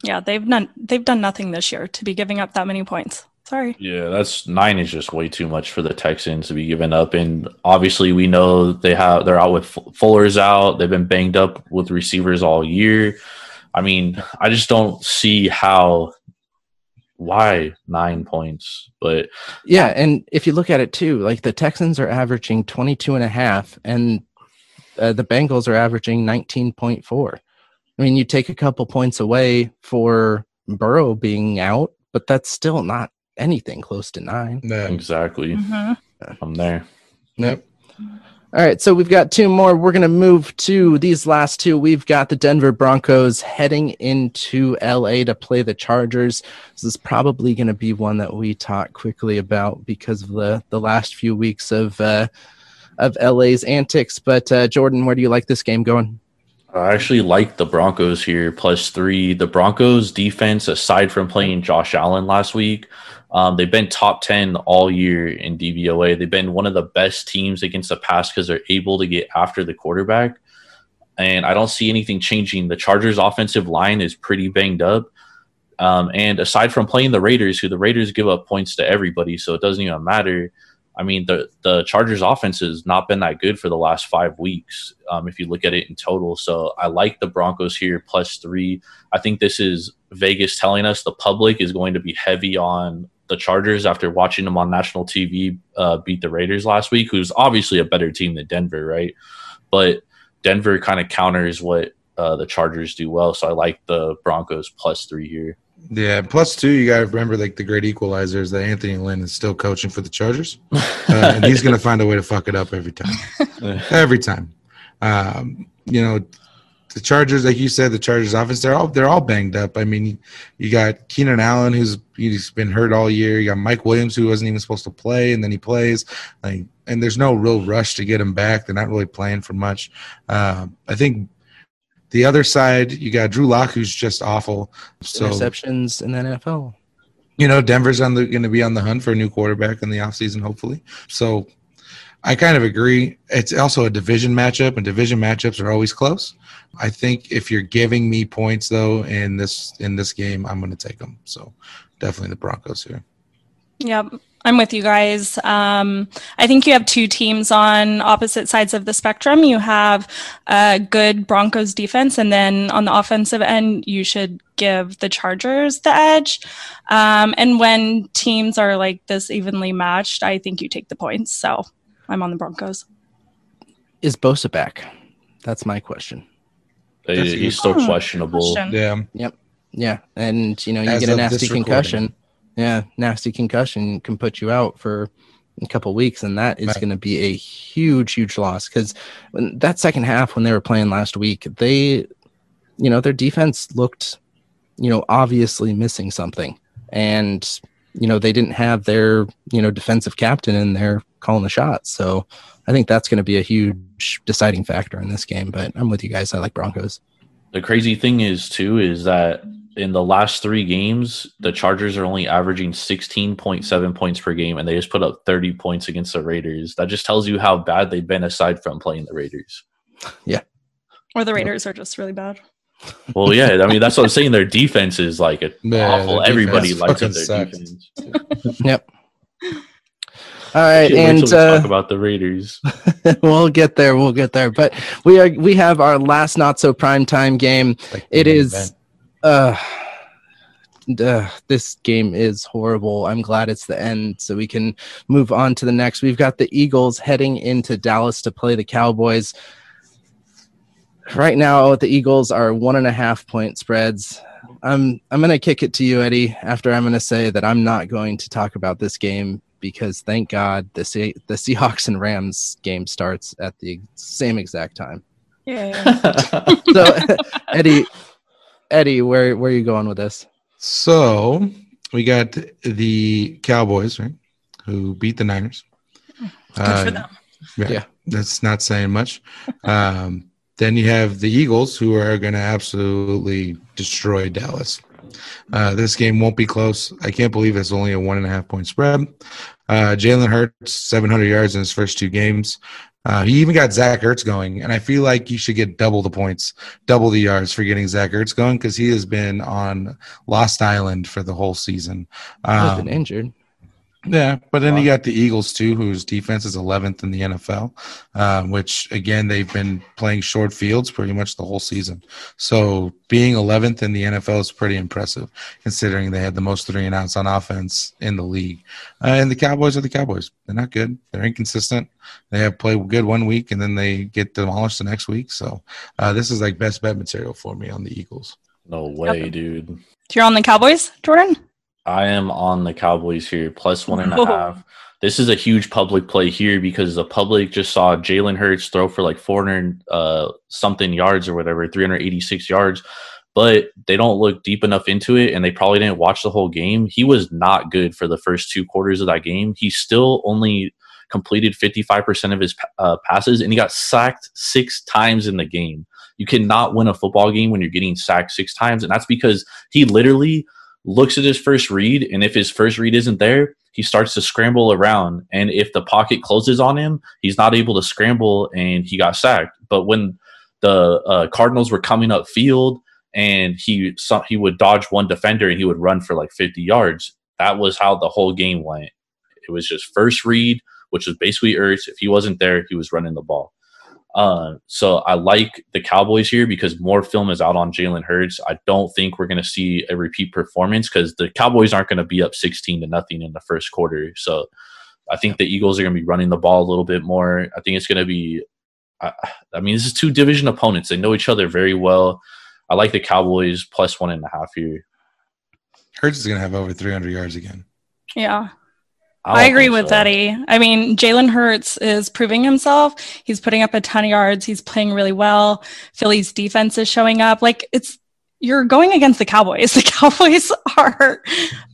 Yeah, they've done they've done nothing this year to be giving up that many points. Sorry. Yeah, that's nine is just way too much for the Texans to be given up. And obviously, we know they have they're out with Fuller's out. They've been banged up with receivers all year. I mean, I just don't see how why nine points. But yeah, and if you look at it too, like the Texans are averaging 22 and a half and uh, the Bengals are averaging 19.4. I mean, you take a couple points away for Burrow being out, but that's still not anything close to 9. Yeah. exactly, Mhm. I'm there. Yep. All right, so we've got two more. We're going to move to these last two. We've got the Denver Broncos heading into LA to play the Chargers. This is probably going to be one that we talk quickly about because of the the last few weeks of uh, of LA's antics. But uh, Jordan, where do you like this game going? I actually like the Broncos here plus three. The Broncos defense, aside from playing Josh Allen last week, um, they've been top 10 all year in DVOA. They've been one of the best teams against the pass because they're able to get after the quarterback. And I don't see anything changing. The Chargers' offensive line is pretty banged up. Um, and aside from playing the Raiders, who the Raiders give up points to everybody, so it doesn't even matter. I mean, the the Chargers' offense has not been that good for the last five weeks. Um, if you look at it in total, so I like the Broncos here plus three. I think this is Vegas telling us the public is going to be heavy on the Chargers after watching them on national TV uh, beat the Raiders last week, who's obviously a better team than Denver, right? But Denver kind of counters what uh, the Chargers do well, so I like the Broncos plus three here. Yeah. Plus two, you got to remember like the great equalizer is that Anthony Lynn is still coaching for the Chargers, uh, and he's going to find a way to fuck it up every time. every time. Um, you know, the Chargers, like you said, the Chargers offense, they're all they're all banged up. I mean, you got Keenan Allen, who's he's been hurt all year. You got Mike Williams, who wasn't even supposed to play, and then he plays. Like, and there's no real rush to get him back. They're not really playing for much. Um, I think the other side, you got Drew Lock, who's just awful. So Interceptions in the NFL. you know, Denver's on the going to be on the hunt for a new quarterback in the offseason, hopefully. So I kind of agree. It's also a division matchup, and division matchups are always close. I think if you're giving me points though in this in this game, I'm going to take them. So definitely the Broncos here. Yep. I'm with you guys. Um, I think you have two teams on opposite sides of the spectrum. You have a good Broncos defense, and then on the offensive end, you should give the Chargers the edge. Um, and when teams are like this evenly matched, I think you take the points. So I'm on the Broncos. Is Bosa back? That's my question. That's he's still question. questionable. Question. Yeah, Yep. Yeah, and you know you As get a nasty concussion. recording. Concussion. Yeah, nasty concussion can put you out for a couple weeks, and that is Right. going to be a huge, huge loss. Because that second half, when they were playing last week, they, you know, their defense looked, you know, obviously missing something, and you know they didn't have their, you know, defensive captain in there calling the shots. So I think that's going to be a huge deciding factor in this game. But I'm with you guys. I like Broncos. The crazy thing is too is that in the last three games, the Chargers are only averaging 16.7 points per game, and they just put up 30 points against the Raiders. That just tells you how bad they've been aside from playing the Raiders. Yeah. Or the Raiders are just really bad. Well, yeah, I mean that's what I'm saying. Their defense is like a Yeah, awful. Everybody likes fucking their sucks. defense. Yep. All right, and uh, talk about the Raiders. we'll get there. We'll get there. But we are we have our last not so prime time game. Like It the main is- event. Uh, uh, this game is horrible. I'm glad it's the end, so we can move on to the next. We've got the Eagles heading into Dallas to play the Cowboys. Right now, the Eagles are one and a half point spreads. I'm I'm gonna kick it to you, Eddie. After I'm gonna say that I'm not going to talk about this game because thank God the the Seahawks and Rams game starts at the same exact time. Yeah. So, Eddie, Eddie, where where are you going with this? So we got the Cowboys, right? Who beat the Niners. Good Uh, for them. Yeah, Yeah. that's not saying much. Um, then you have the Eagles, who are going to absolutely destroy Dallas. Uh, this game won't be close. I can't believe it's only a one and a half point spread. Uh, Jalen Hurts, 700 yards in his first two games. Uh, he even got Zach Ertz going, and I feel like you should get double the points, double the yards for getting Zach Ertz going because he has been on Lost Island for the whole season. Um, been injured. Yeah, but then you got the Eagles too, whose defense is 11th in the NFL, um, which again they've been playing short fields pretty much the whole season. So being 11th in the NFL is pretty impressive, considering they had the most three and outs on offense in the league. Uh, and the Cowboys are the Cowboys; they're not good. They're inconsistent. They have played good one week and then they get demolished the next week. So uh, this is like best bet material for me on the Eagles. no way, dude. You're on the Cowboys, Jordan? I am on the Cowboys here, plus one and a half. This is a huge public play here because the public just saw Jalen Hurts throw for like 400 uh, something yards or whatever, 386 yards, but they don't look deep enough into it and they probably didn't watch the whole game. He was not good for the first two quarters of that game. He still only completed 55% of his uh, passes and he got sacked six times in the game. You cannot win a football game when you're getting sacked six times. And that's because he literally looks at his first read, and if his first read isn't there, he starts to scramble around. And if the pocket closes on him, he's not able to scramble, and he got sacked. But when the uh, Cardinals were coming up field, and he so- he would dodge one defender, and he would run for like 50 yards. That was how the whole game went. It was just first read, which was basically Ertz. If he wasn't there, he was running the ball. Uh, so I like the Cowboys here because more film is out on Jalen Hurts. I don't think we're going to see a repeat performance because the Cowboys aren't going to be up 16 to nothing in the first quarter. So I think the Eagles are going to be running the ball a little bit more. I think it's going to be, I, I mean, this is two division opponents. They know each other very well. I like the Cowboys plus one and a half here. Hurts is going to have over 300 yards again. Yeah. Don't I, oh, agree with so. Eddie. I mean, Jalen Hurts is proving himself. He's putting up a ton of yards. He's playing really well. Philly's defense is showing up. Like it's you're going against the Cowboys. The Cowboys are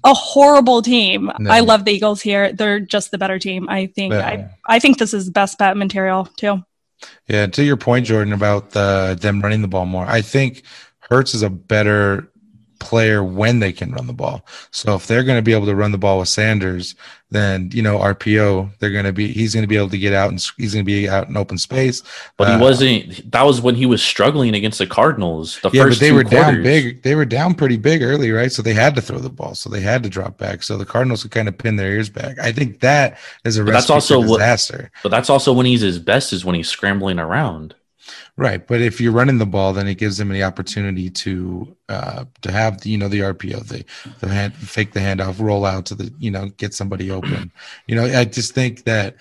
a horrible team. No. I love the Eagles here. They're just the better team. I think. Yeah. I, I think this is the best bet material too. Yeah, to your point, Jordan, about the, them running the ball more. I think Hurts is a better player when they can run the ball. So if they're going to be able to run the ball with Sanders, then you know RPO, they're going to be he's going to be able to get out and he's going to be out in open space. But he Uh, wasn't. That was when he was struggling against the Cardinals. The Yeah, but first they two were down big. They were down pretty big early, right? So they had to throw the ball. So they had to drop back. So the Cardinals could kind of pin their ears back. I think that is a that's also for what- disaster. But that's also when he's his best is when he's scrambling around. Right, but if you're running the ball, then it gives them the opportunity to uh, to have the, you know the RPO, the the hand, fake the handoff, roll out to the you know get somebody open. You know, I just think that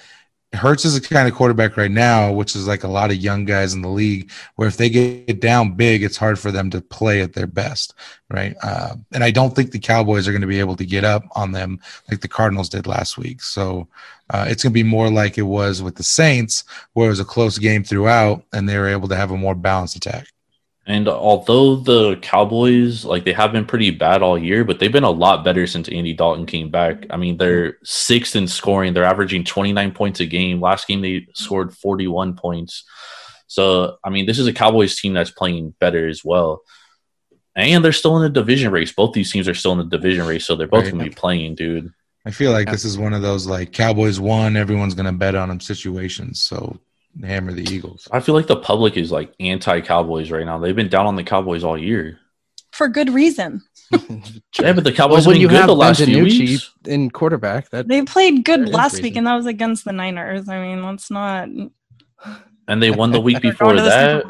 Hurts is a kind of quarterback right now, which is like a lot of young guys in the league, where if they get down big, it's hard for them to play at their best, right? Uh, and I don't think the Cowboys are going to be able to get up on them like the Cardinals did last week. So uh, it's going to be more like it was with the Saints, where it was a close game throughout, and they were able to have a more balanced attack. And although the Cowboys, like they have been pretty bad all year, but they've been a lot better since Andy Dalton came back. I mean, they're mm-hmm. sixth in scoring. They're averaging 29 points a game. Last game, they scored 41 points. So, I mean, this is a Cowboys team that's playing better as well. And they're still in the division race. Both these teams are still in the division race, so they're both Right. going to be playing, dude. I feel like Yeah. this is one of those like Cowboys won, everyone's going to bet on them situations. So hammer the Eagles. I feel like the public is like anti Cowboys right now. They've been down on the Cowboys all year. For good reason. Yeah, but the Well, Cowboys when have you been good have the last few Benjanucci weeks. in quarterback, that They played good last reason. week, and that was against the Niners. I mean, let's not And they won the week before the that.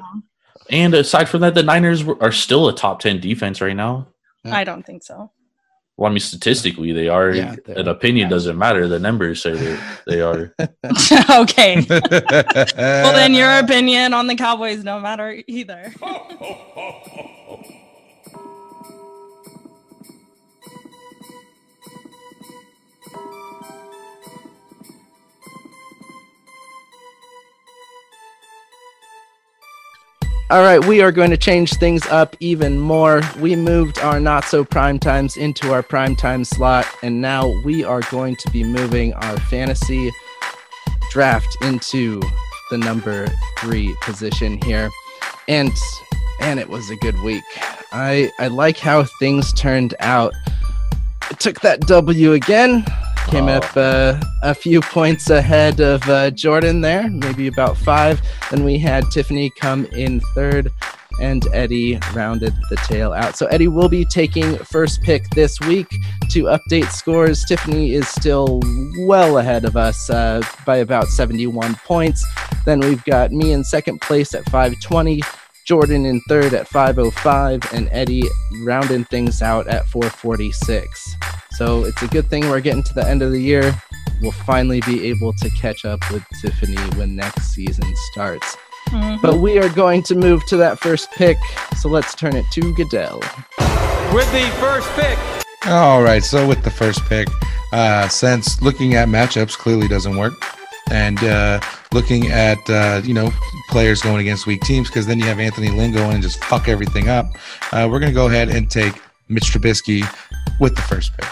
And aside from that, the Niners are still a top 10 defense right now. I don't think so. Well, I mean, statistically, they are. Yeah, An are. opinion doesn't matter. The numbers say they, they are. okay. Well, then your opinion on the Cowboys don't matter either. All right, we are going to change things up even more. We moved our not so prime times into our prime time slot, and now we are going to be moving our fantasy draft into the number three position here. And and it was a good week. I I like how things turned out. I took that W again. Came Oh. up uh, a few points ahead of uh, Jordan there, maybe about five. Then we had Tiffany come in third, and Eddie rounded the tail out. So Eddie will be taking first pick this week to update scores. Tiffany is still well ahead of us uh, by about 71 points. Then we've got me in second place at 520. Jordan in third at 505 and Eddie rounding things out at 446. So it's a good thing we're getting to the end of the year. We'll finally be able to catch up with Tiffany when next season starts. Mhm. But we are going to move to that first pick, so let's turn it to Goodell. With the first pick, All right, so with the first pick, uh, since looking at matchups clearly doesn't work, and uh, looking at uh, you know players going against weak teams, because then you have Anthony Lynn going and just fuck everything up. Uh, we're gonna go ahead and take Mitch Trubisky with the first pick.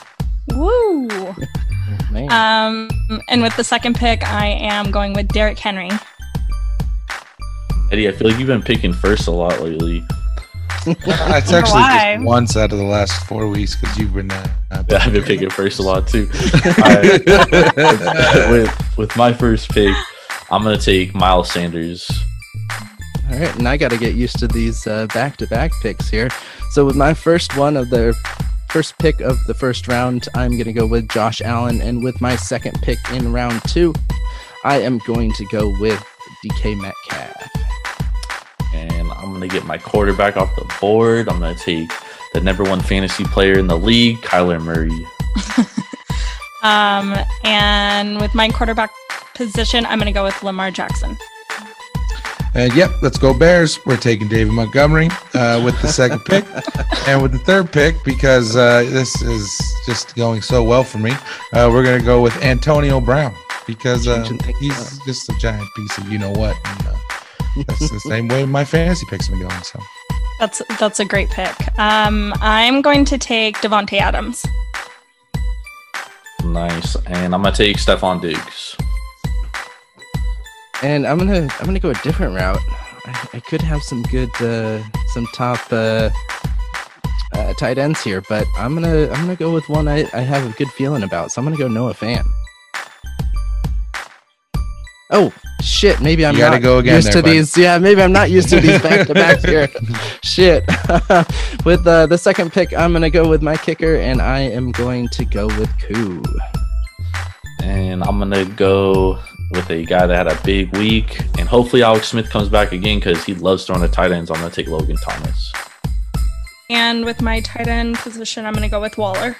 Woo! Man. Um, and with the second pick, I am going with Derrick Henry. Eddie, I feel like you've been picking first a lot lately. it's actually just once out of the last four weeks because you've been. Uh, Yeah, I've been picking first a lot too. Alright. with, with my first pick, I'm going to take Miles Sanders. All right, and I got to get used to these uh, back-to-back picks here. So with my first one of the first pick of the first round, I'm going to go with Josh Allen, and with my second pick in round two, I am going to go with DK Metcalf. And I'm going to get my quarterback off the board. I'm going to take the number one fantasy player in the league, Kyler Murray. Um, and with my quarterback position, I'm going to go with Lamar Jackson. And yep, let's go Bears. We're taking David Montgomery uh, with the second pick, and with the third pick because uh, this is just going so well for me. Uh, we're gonna go with Antonio Brown because uh, he's just a giant piece of you know what. And, uh, that's the same way my fantasy picks have been going. So That's that's a great pick. Um, I'm going to take Davante Adams. Nice. And I'm going to take Stefon Diggs. And I'm gonna I'm gonna go a different route. I, I could have some good uh, some top uh, uh, tight ends here, but I'm gonna I'm gonna go with one I, I have a good feeling about. So I'm gonna go Noah Fant. Oh shit! Maybe I'm You gotta not go again used there, to bud. these. Yeah, maybe I'm not used to these back to back here. Shit. with uh, the second pick, I'm gonna go with my kicker, and I am going to go with Koo. And I'm going to go with a guy that had a big week. And hopefully Alex Smith comes back again because he loves throwing the tight ends. I'm going to take Logan Thomas. And with my tight end position, I'm going to go with Waller.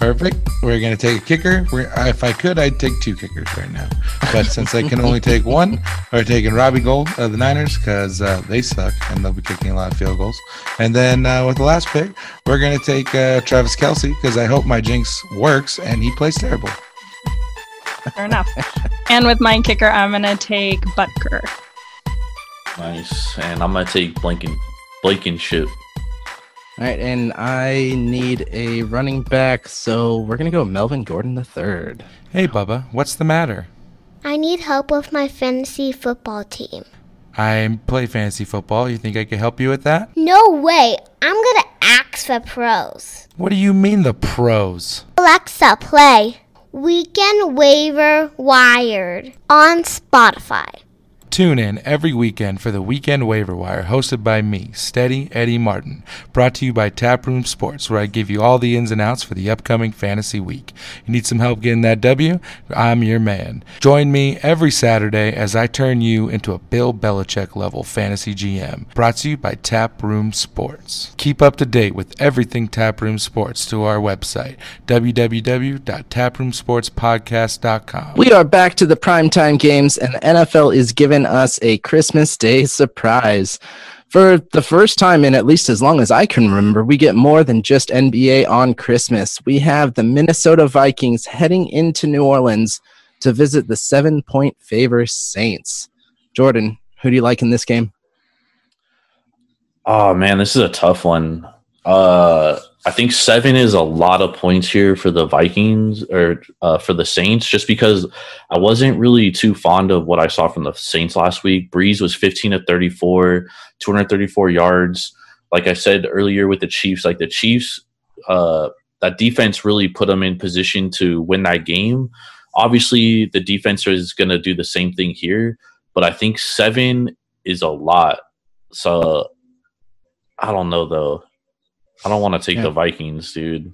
Perfect. We're gonna take a kicker. We're, if I could, I'd take two kickers right now, but since I can only take one, we're taking Robbie Gould of the Niners because uh, they suck and they'll be kicking a lot of field goals. And then uh, with the last pick, we're gonna take uh, Travis Kelce because I hope my jinx works and he plays terrible. Fair enough. and with my kicker, I'm going to take Butker. Nice. And I'm going to take Blanken, Blankenship. All right, and I need a running back, so we're gonna go Melvin Gordon the third. Hey, Bubba, what's the matter? I need help with my fantasy football team. I play fantasy football. You think I could help you with that? No way! I'm gonna ask the pros. What do you mean, the pros? Alexa, play Weekend Waiver Wired on Spotify. Tune in every weekend for the Weekend Waiver Wire, hosted by me, Steady Eddie Martin. Brought to you by Taproom Sports, where I give you all the ins and outs for the upcoming fantasy week. You need some help getting that W? I'm your man. Join me every Saturday as I turn you into a Bill Belichick level fantasy GM. Brought to you by Taproom Sports. Keep up to date with everything Taproom Sports to our website, www.taproomsportspodcast.com. We are back to the primetime games, and the NFL is giving us a Christmas Day surprise. For the first time in at least as long as I can remember, we get more than just NBA on Christmas. We have the Minnesota Vikings heading into New Orleans to visit the seven point favor Saints. Jordan, who do you like in this game? Oh man, this is a tough one. Uh, I think seven is a lot of points here for the Vikings or uh, for the Saints, just because I wasn't really too fond of what I saw from the Saints last week. Brees was 15 to 34, 234 yards. Like I said earlier with the Chiefs, like the Chiefs, uh, that defense really put them in position to win that game. Obviously, the defense is going to do the same thing here, but I think seven is a lot. So I don't know though. I don't want to take Yeah. the Vikings, dude.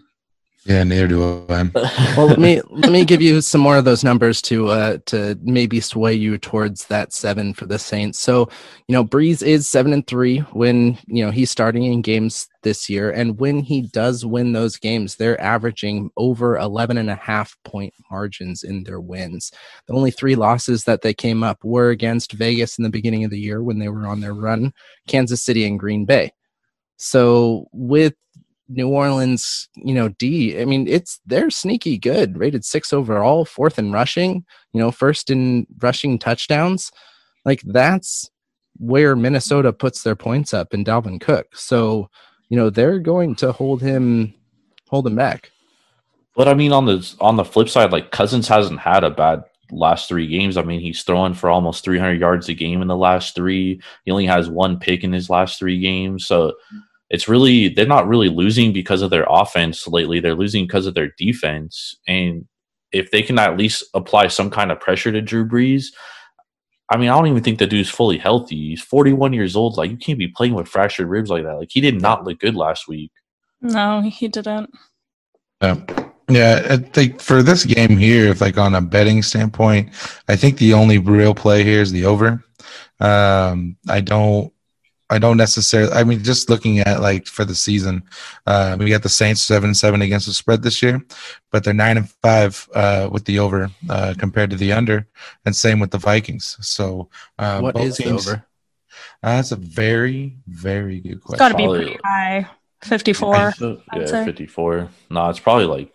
Yeah, neither do I. Well, let me let me give you some more of those numbers to uh to maybe sway you towards that seven for the Saints. So, you know, Brees is seven and three when you know he's starting in games this year, and when he does win those games, they're averaging over 11 and a half point margins in their wins. The only three losses that they came up were against Vegas in the beginning of the year when they were on their run, Kansas City and Green Bay. So with New Orleans, you know, D, I mean, it's they're sneaky good, rated six overall, fourth in rushing, you know, first in rushing touchdowns. Like that's where Minnesota puts their points up in Dalvin Cook. So, you know, they're going to hold him hold him back. But I mean, on the on the flip side, like Cousins hasn't had a bad last three games. I mean, he's throwing for almost 300 yards a game in the last three. He only has one pick in his last three games. So it's really they're not really losing because of their offense lately. They're losing because of their defense. And if they can at least apply some kind of pressure to Drew Brees, I mean, I don't even think the dude's fully healthy. He's 41 years old. Like you can't be playing with fractured ribs like that. Like he did not look good last week. No, he didn't. Yeah. Yeah, I think for this game here, if like on a betting standpoint, I think the only real play here is the over. Um, I don't, I don't necessarily. I mean, just looking at like for the season, uh, we got the Saints seven and seven against the spread this year, but they're nine and five uh, with the over uh, compared to the under, and same with the Vikings. So, uh, what both is the teams- over? Uh, that's a very, very good It's question. got to be pretty high. 54. Yeah, 54. No, it's probably like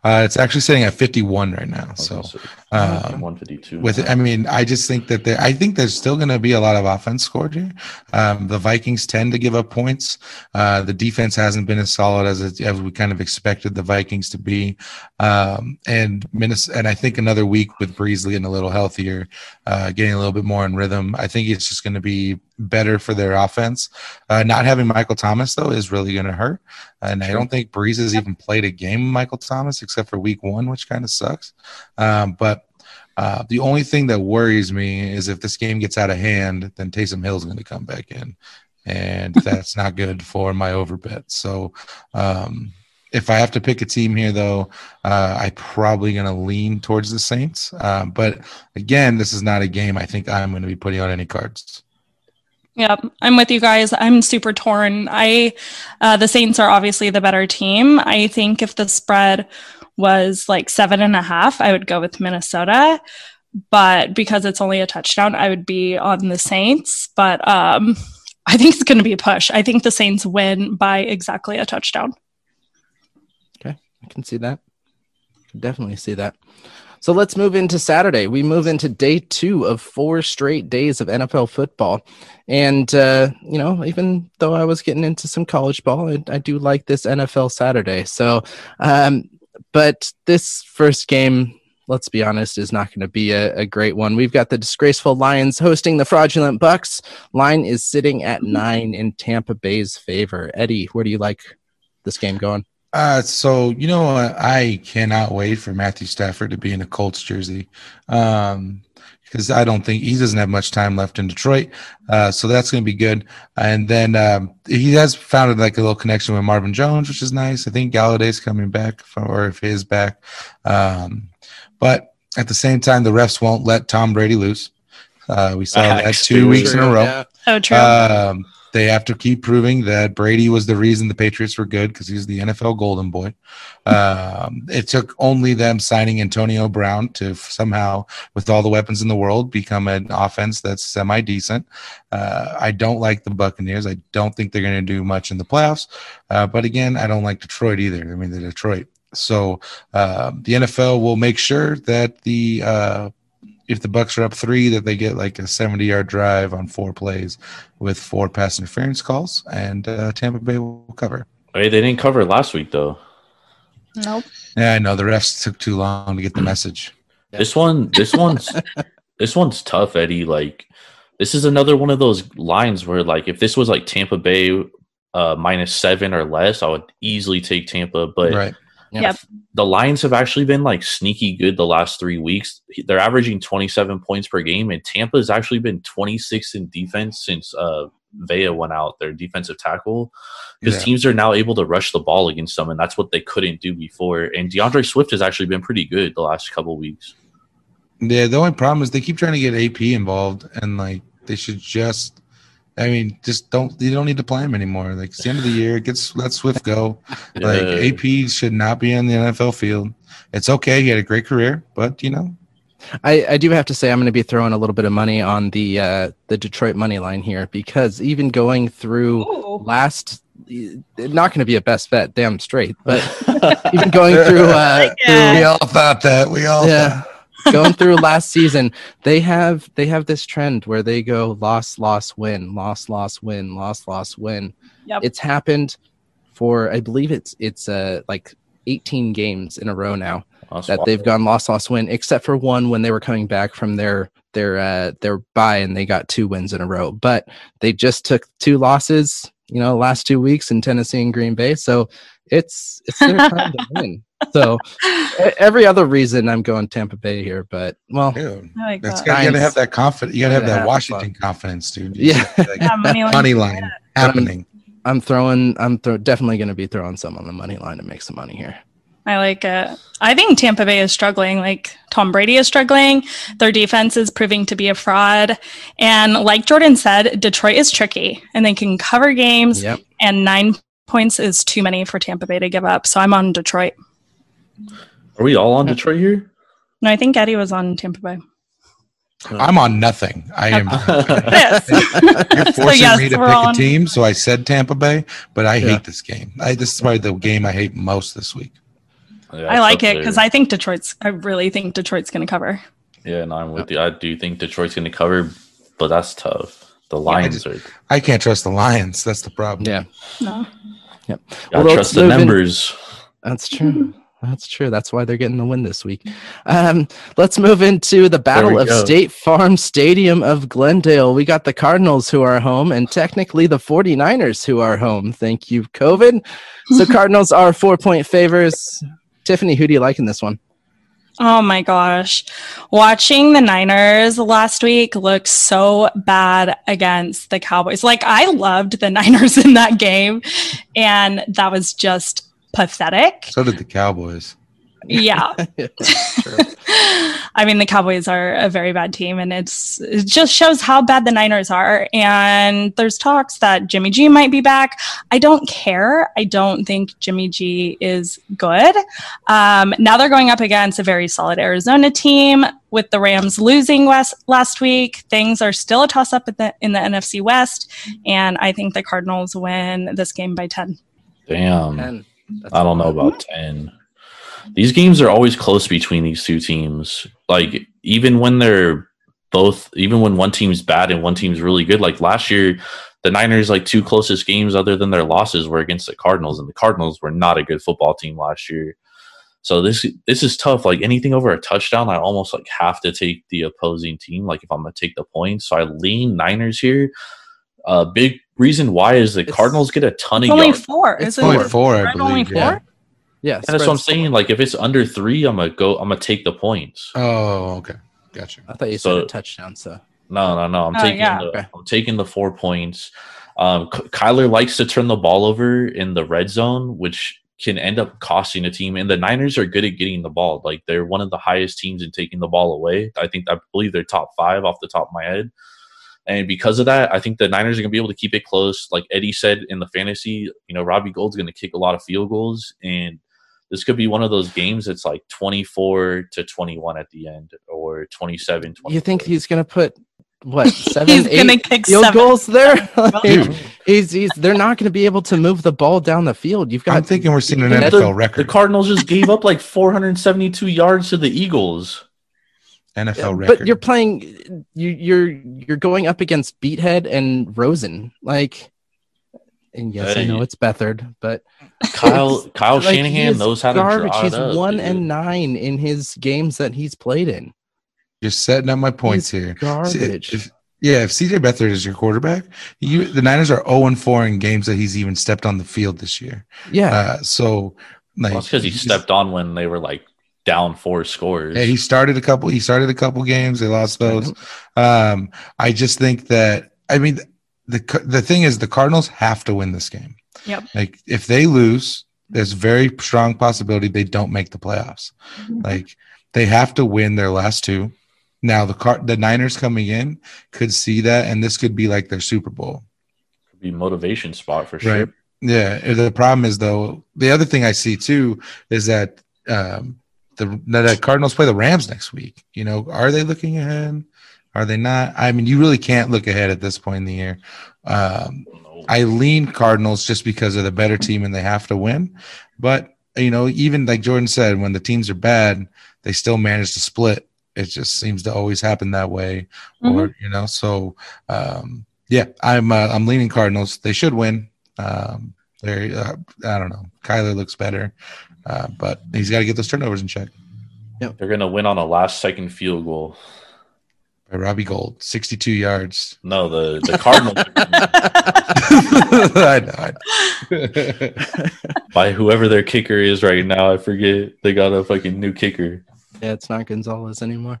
Uh, it's actually sitting at fifty-one right now. So. um, 152. with it. I mean, I just think that there, I think there's still going to be a lot of offense scored here. Um, the Vikings tend to give up points. Uh, the defense hasn't been as solid as it, as we kind of expected the Vikings to be. Um, and Minnesota, and I think another week with Brees getting a little healthier, uh, getting a little bit more in rhythm. I think it's just going to be better for their offense. Uh, not having Michael Thomas though is really going to hurt. And I don't think Brees has even played a game Michael Thomas except for week one, which kind of sucks. Um, but uh, the only thing that worries me is if this game gets out of hand, then Taysom Hill is going to come back in, and that's not good for my over bet. So, um, if I have to pick a team here, though, uh, I'm probably going to lean towards the Saints. Uh, but again, this is not a game I think I'm going to be putting on any cards. Yeah, I'm with you guys. I'm super torn. I, uh, the Saints are obviously the better team. I think if the spread was like seven and a half, I would go with Minnesota. But because it's only a touchdown, I would be on the Saints. But um, I think it's going to be a push. I think the Saints win by exactly a touchdown. Okay. I can see that. Definitely see that. So let's move into Saturday. We move into day two of four straight days of NFL football. And, uh, you know, even though I was getting into some college ball, I, I do like this NFL Saturday. So, um, but this first game, let's be honest, is not going to be a, a great one. We've got the disgraceful Lions hosting the fraudulent Bucks. Line is sitting at nine in Tampa Bay's favor. Eddie, where do you like this game going? Uh, so you know, I cannot wait for Matthew Stafford to be in a Colts jersey, um, because I don't think he doesn't have much time left in Detroit. Uh, so that's going to be good. And then um, he has founded like a little connection with Marvin Jones, which is nice. I think Golladay's coming back, from, or if he is back. Um, but at the same time, the refs won't let Tom Brady loose. Uh, we saw that two dude. weeks in a row. Yeah. Oh, true. Um, they have to keep proving that Brady was the reason the Patriots were good because he's the NFL golden boy. Um, it took only them signing Antonio Brown to somehow, with all the weapons in the world, become an offense that's semi decent. Uh, I don't like the Buccaneers. I don't think they're going to do much in the playoffs. Uh, but again, I don't like Detroit either. I mean, they're Detroit. So uh, the NFL will make sure that the uh, if the Bucks are up three, that they get like a seventy-yard drive on four plays with four pass interference calls, and uh, Tampa Bay will cover. Hey, they didn't cover last week though. nope. Yeah, I know the refs took too long to get the message. This one, this one's, this one's tough, Eddie. Like, this is another one of those lines where, like, if this was like Tampa Bay uh, minus seven or less, I would easily take Tampa. But right. Yep. the Lions have actually been like sneaky good the last three weeks. They're averaging 27 points per game, and Tampa has actually been 26 in defense since uh, Vea went out, their defensive tackle, because Yeah. teams are now able to rush the ball against them, and that's what they couldn't do before. And DeAndre Swift has actually been pretty good the last couple weeks. Yeah, the only problem is they keep trying to get AP involved, and like they should just. I mean, just don't. You don't need to play him anymore. Like it's the end of the year. Get let Swift go. Like Yeah. AP should not be on the NFL field. It's okay. He had a great career, but you know, I, I do have to say I'm going to be throwing a little bit of money on the uh, the Detroit money line here because even going through Ooh. last, not going to be a best bet, damn straight. But even going through, uh, Yeah. we all thought that. We all yeah, going through last season, they have they have this trend where they go loss, loss, win, loss, loss, win, loss, loss, win. Yep. It's happened for I believe it's it's uh like 18 games in a row now That's that wild. they've gone loss loss win except for one when they were coming back from their their uh their bye and they got two wins in a row but they just took two losses you know last two weeks in Tennessee and Green Bay so it's it's their time to win so every other reason I'm going Tampa Bay here but well Dude, oh I like that's that. got, you gotta have that confidence. You gotta have that have Washington fun. confidence, dude. You yeah like, Yeah, money line. money line happening. I'm throwing I'm throw, definitely going to be throwing some on the money line to make some money here I like it. I think Tampa Bay is struggling. Like Tom Brady is struggling. Their defense is proving to be a fraud. And like Jordan said, Detroit is tricky and they can cover games. yep And nine points is too many for Tampa Bay to give up. So I'm on Detroit. Are we all on Detroit here? No, I think Eddie was on Tampa Bay. Uh, I'm on nothing. I am. Oh. Yes. You're forcing yes, me to pick all a team, so I said Tampa Bay, but I Yeah. hate this game. I, this is probably the game I hate most this week. Yeah, I like it because. I think Detroit's, I really think Detroit's going to cover. Yeah, and I'm with you. I do think Detroit's going to cover, but that's tough. The Lions just- are. I can't trust the Lions. That's the problem. yeah No. Gotta Well, trust the move in- numbers. That's true. That's true. That's why they're getting the win this week. Um, let's move into the Battle of go. State Farm Stadium of Glendale. We got the Cardinals who are home and technically the 49ers who are home. Thank you, COVID. So Cardinals are four point favors. Tiffany, who do you like in this one? Oh my gosh. Watching the Niners last week looked so bad against the Cowboys. Like, I loved the Niners in that game, and that was just pathetic. So did the Cowboys. Yeah. I mean, the Cowboys are a very bad team, and it's it just shows how bad the Niners are. And there's talks that Jimmy G might be back. I don't care. I don't think Jimmy G is good. Um, now they're going up against a very solid Arizona team. With the Rams losing west, last week, things are still a toss up in the, in the NFC West, and I think the Cardinals win this game by ten. Damn. And that's I don't know about 10. These games are always close between these two teams. Like, even when they're both, even when one team's bad and one team's really good, like last year, the Niners' like two closest games other than their losses were against the Cardinals, and the Cardinals were not a good football team last year. So this this is tough. Like anything over a touchdown, I almost like have to take the opposing team. Like if I'm gonna take the points, so I lean Niners here. A uh, big reason why is the It's- Cardinals get a ton of It's only yards. four. It's Isn't Only it? four, I Spread only believe. Yeah. four? yeah, And that's what I'm spreads- saying. Like if it's under three, I'm gonna go. I'm gonna take the points. Oh, okay. Gotcha. I thought you said a touchdown. So No, no, no. I'm Oh, taking yeah. the Okay. I'm taking the four points. Um, K- Kyler likes to turn the ball over in the red zone, which can end up costing a team. And the Niners are good at getting the ball. Like they're one of the highest teams in taking the ball away. I think I believe they're top five off the top of my head. And because of that, I think the Niners are gonna be able to keep it close. Like Eddie said in the fantasy, you know, Robbie Gould's gonna kick a lot of field goals and this could be one of those games that's like 24 to 21 at the end or 27 you think he's gonna put what seven, He's eight gonna kick field seven. goals there? Like, Dude. he's, he's they're not gonna be able to move the ball down the field. You've got I'm thinking we're seeing an NFL the, the. Cardinals just gave up like 472 yards to the Eagles. NFL record. but you're playing you you're you're going up against Beathard and Rosen like and yes I know it's Beathard but Kyle Kyle like, Shanahan knows how to garbage draw he's it up, one dude. and nine in his games that he's played in You're setting up my points He's here. garbage If- yeah, if CJ Beathard is your quarterback, you the Niners are 0 and 4 in games that he's even stepped on the field this year. yeah Uh, so like Well, that's because he stepped on when they were like down four scores. Yeah, he started a couple. He started a couple games. They lost those. Um, I just think that I mean the the thing is the Cardinals have to win this game. Yep. Like if they lose, there's very strong possibility they don't make the playoffs. Like they have to win their last two. Now the car the Niners coming in could see that, and this could be like their Super Bowl. Could be motivation spot for sure. Right. Yeah. The problem is though, the other thing I see too is that um, the the Cardinals play the Rams next week. You know, are they looking ahead? Are they not? I mean, you really can't look ahead at this point in the year. Um, I lean Cardinals just because of the better team and they have to win. But you know, even like Jordan said, when the teams are bad, they still manage to split. It just seems to always happen that way, or you know. So um, yeah, I'm uh, I'm leaning Cardinals. They should win. Um, they uh, I don't know. Kyler looks better, uh, but he's got to get those turnovers in check. Yeah. They're gonna win on a last second field goal. By Robbie Gould, 62 yards. No, the the Cardinals I know, I know. by whoever their kicker is right now. I forget. They got a fucking new kicker. Yeah, it's not Gonzalez anymore.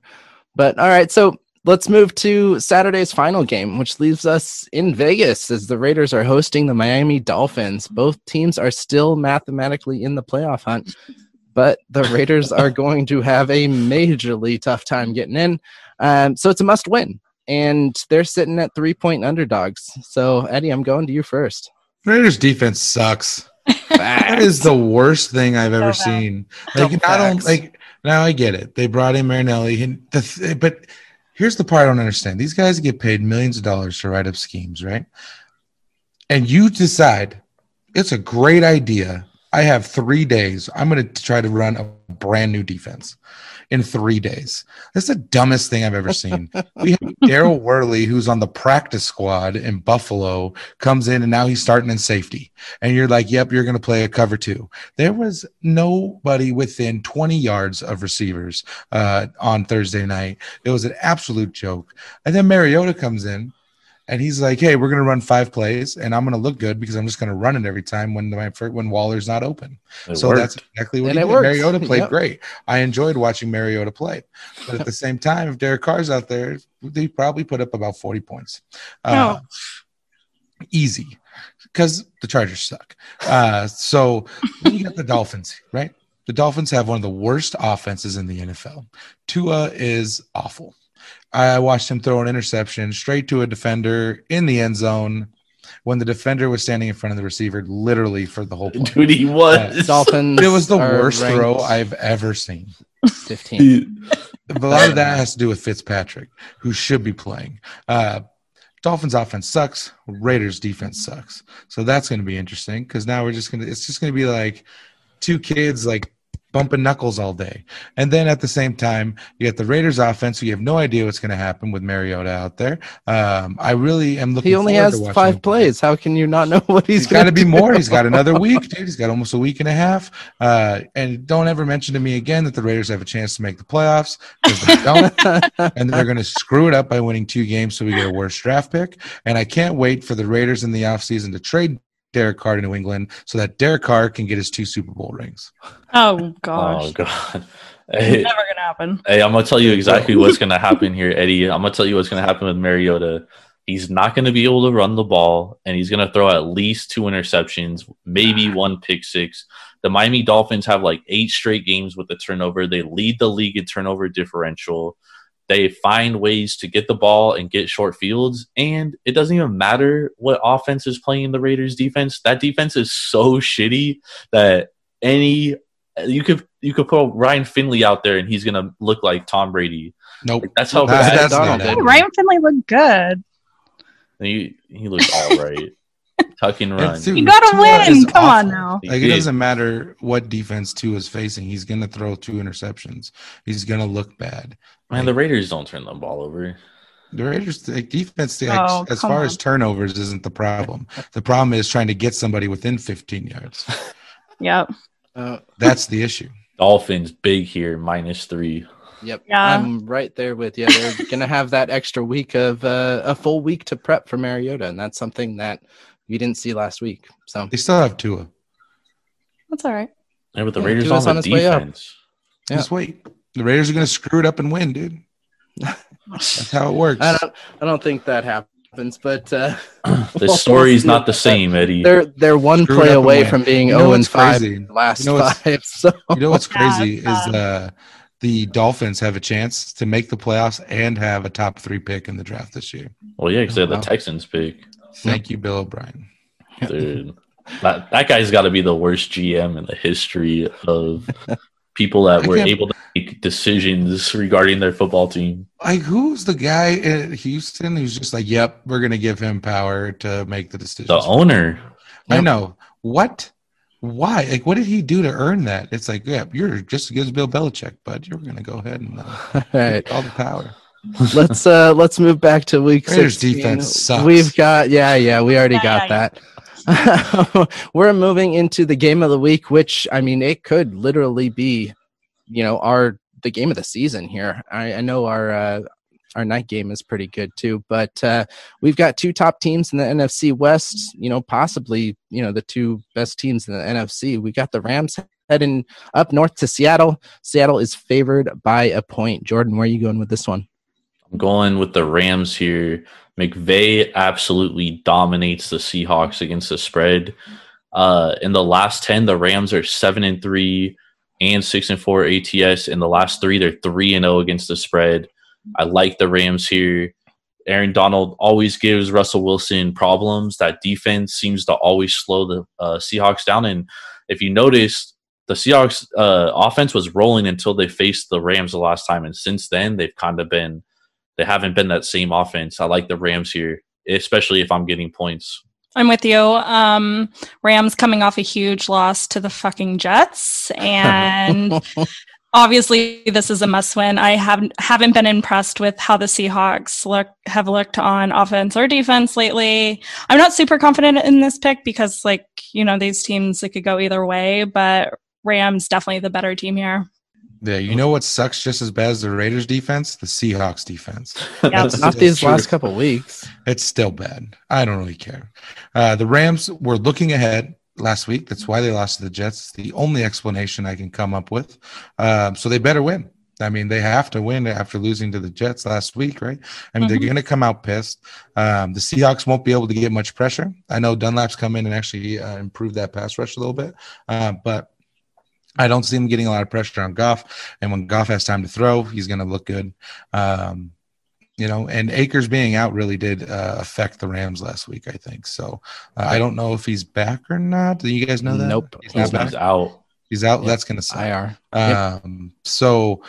But all right, so let's move to Saturday's final game, which leaves us in Vegas as the Raiders are hosting the Miami Dolphins. Both teams are still mathematically in the playoff hunt, but the Raiders are going to have a majorly tough time getting in. Um, so it's a must win. And they're sitting at three point underdogs. So, Eddie, I'm going to you first. Raiders defense sucks. That is the worst thing I've ever So seen. Like Double I don't facts. like now I get it. They brought in Marinelli and the th- but here's the part I don't understand. These guys get paid millions of dollars to write up schemes, right? And you decide it's a great idea. I have three days. I'm going to try to run a brand new defense in three days. That's the dumbest thing I've ever seen. we have Daryl Worley, who's on the practice squad in Buffalo, comes in and now he's starting in safety. And you're like, yep, you're going to play a cover two. There was nobody within 20 yards of receivers uh, on Thursday night. It was an absolute joke. And then Mariota comes in and he's like, hey, we're going to run five plays and I'm going to look good because I'm just going to run it every time when my when Waller's not open. It so worked. that's exactly what And he it did. worked. Mariota played Yep. great. I enjoyed watching Mariota play. But at the same time, if Derek Carr's out there, they probably put up about 40 points. Uh, Easy. Because the Chargers suck. Uh, so you got the Dolphins, right? The Dolphins have one of the worst offenses in the NFL. Tua is awful. I watched him throw an interception straight to a defender in the end zone when the defender was standing in front of the receiver literally for the whole play. Dude, he was. Dolphins. It was the worst throw I've ever seen. 15. A lot of that has to do with Fitzpatrick, who should be playing. Uh, Dolphins offense sucks. Raiders defense sucks. So that's going to be interesting because now we're just going to, it's just going to be like two kids like bumping knuckles all day. And then at the same time, you get the Raiders offense, who you have no idea what's going to happen with Mariota out there. Um, I really am looking He only has five play. plays. How can you not know what he's, He's got to be do? more. He's got another week, dude. He's got almost a week and a half. Uh, and don't ever mention to me again that the Raiders have a chance to make the playoffs because they don't. and they're going to screw it up by winning two games so we get a worse draft pick. And I can't wait for the Raiders in the offseason to trade Derek Carr to New England so that Derek Carr can get his two Super Bowl rings. Oh, oh gosh. Oh god. Hey, Never gonna happen. hey, I'm gonna tell you exactly what's gonna happen here, Eddie. I'm gonna tell you what's gonna happen with Mariota. He's not gonna be able to run the ball, and he's gonna throw at least two interceptions, maybe ah. one pick six. The Miami Dolphins have like eight straight games with the turnover. They lead the league in turnover differential. They find ways to get the ball and get short fields, and it doesn't even matter what offense is playing the Raiders defense. That defense is so shitty that any you could you could put Ryan Finley out there and he's gonna look like Tom Brady. Nope. Like, that's how That's- bad that's Donald not Ryan Finley looked good. he he looks all right. Tuck and run. And dude, You gotta Tua win. is Come on awful. now. He Like it did. doesn't matter what defense two is facing. He's gonna throw Tua interceptions. He's gonna look bad. Man, the Raiders don't turn the ball over. The Raiders like, defense, like, Oh, as far on. as turnovers, isn't the problem. The problem is trying to get somebody within 15 yards. Yep. Uh, That's the issue. Dolphins big here, minus three. Yep. Yeah. I'm right there with you. They're gonna have that extra week of uh, a full week to prep for Mariota, and that's something that we didn't see last week. So They still have Tua. That's all right. Yeah, but the Yeah, Raiders Tua's don't on have his up. defense. Yeah. Just wait. The Raiders are gonna screw it up and win, dude. That's how it works. I don't, I don't think that happens, but uh, The story's not the same, Eddie. they're they're one Screw play away from being You know zero and five crazy? in the last You know five. So You know what's crazy it's is uh, the Dolphins have a chance to make the playoffs and have a top three pick in the draft this year. Well, yeah, because they had the Texans pick. Thank you, Bill O'Brien. Dude, that, that guy's got to be the worst GM in the history of people that were able to make decisions regarding their football team. Like, who's the guy at Houston who's just like, "Yep, we're gonna give him power to make the decisions." The owner. I know what. Why? Like, what did he do to earn that? It's like, yeah, you're just as good as Bill Belichick, but you're gonna go ahead and uh, all right, take all the power. Let's uh let's move back to week Raiders 16. defense sucks. We've got yeah, yeah, we already Yeah, got yeah, that. We're moving into the game of the week, which I mean, it could literally be, you know, our the game of the season here. I, I know our uh, our night game is pretty good too, but uh, we've got two top teams in the NFC West. You know, possibly you know the two best teams in the NFC. We got the Rams heading up north to Seattle. Seattle is favored by a point. Jordan, where are you going with this one? I'm going with the Rams here. McVay absolutely dominates the Seahawks against the spread. Uh, in the last 10, the Rams are 7 and 3 and 6 and 4 ATS. In the last three, they're 3 and 0 against the spread. I like the Rams here. Aaron Donald always gives Russell Wilson problems. That defense seems to always slow the uh, Seahawks down. And if you notice, the Seahawks uh, offense was rolling until they faced the Rams the last time. And since then, they've kind of been they haven't been that same offense. I like the Rams here, especially if I'm getting points. I'm with you. Um, Rams coming off a huge loss to the fucking Jets, and obviously this is a must win. I haven't haven't been impressed with how the Seahawks look have looked on offense or defense lately. I'm not super confident in this pick because, like you know, these teams it could go either way, but Rams definitely the better team here. Yeah, you know what sucks just as bad as the Raiders defense? The Seahawks defense. Yeah. Not these true. last couple weeks. It's still bad. I don't really care. Uh, the Rams were looking ahead last week. That's why they lost to the Jets. The only explanation I can come up with. Um, so they better win. I mean, they have to win after losing to the Jets last week, right? I mean, Mhm. they're going to come out pissed. Um, the Seahawks won't be able to get much pressure. I know Dunlap's come in and actually uh, improved that pass rush a little bit, uh, but I don't see him getting a lot of pressure on Goff. And when Goff has time to throw, he's going to look good. Um, you know, and Akers being out really did uh, affect the Rams last week, I think. So uh, I don't know if he's back or not. Do you guys know that? Nope. He's He's, out. He's out. That's going to suck. IR. Um, so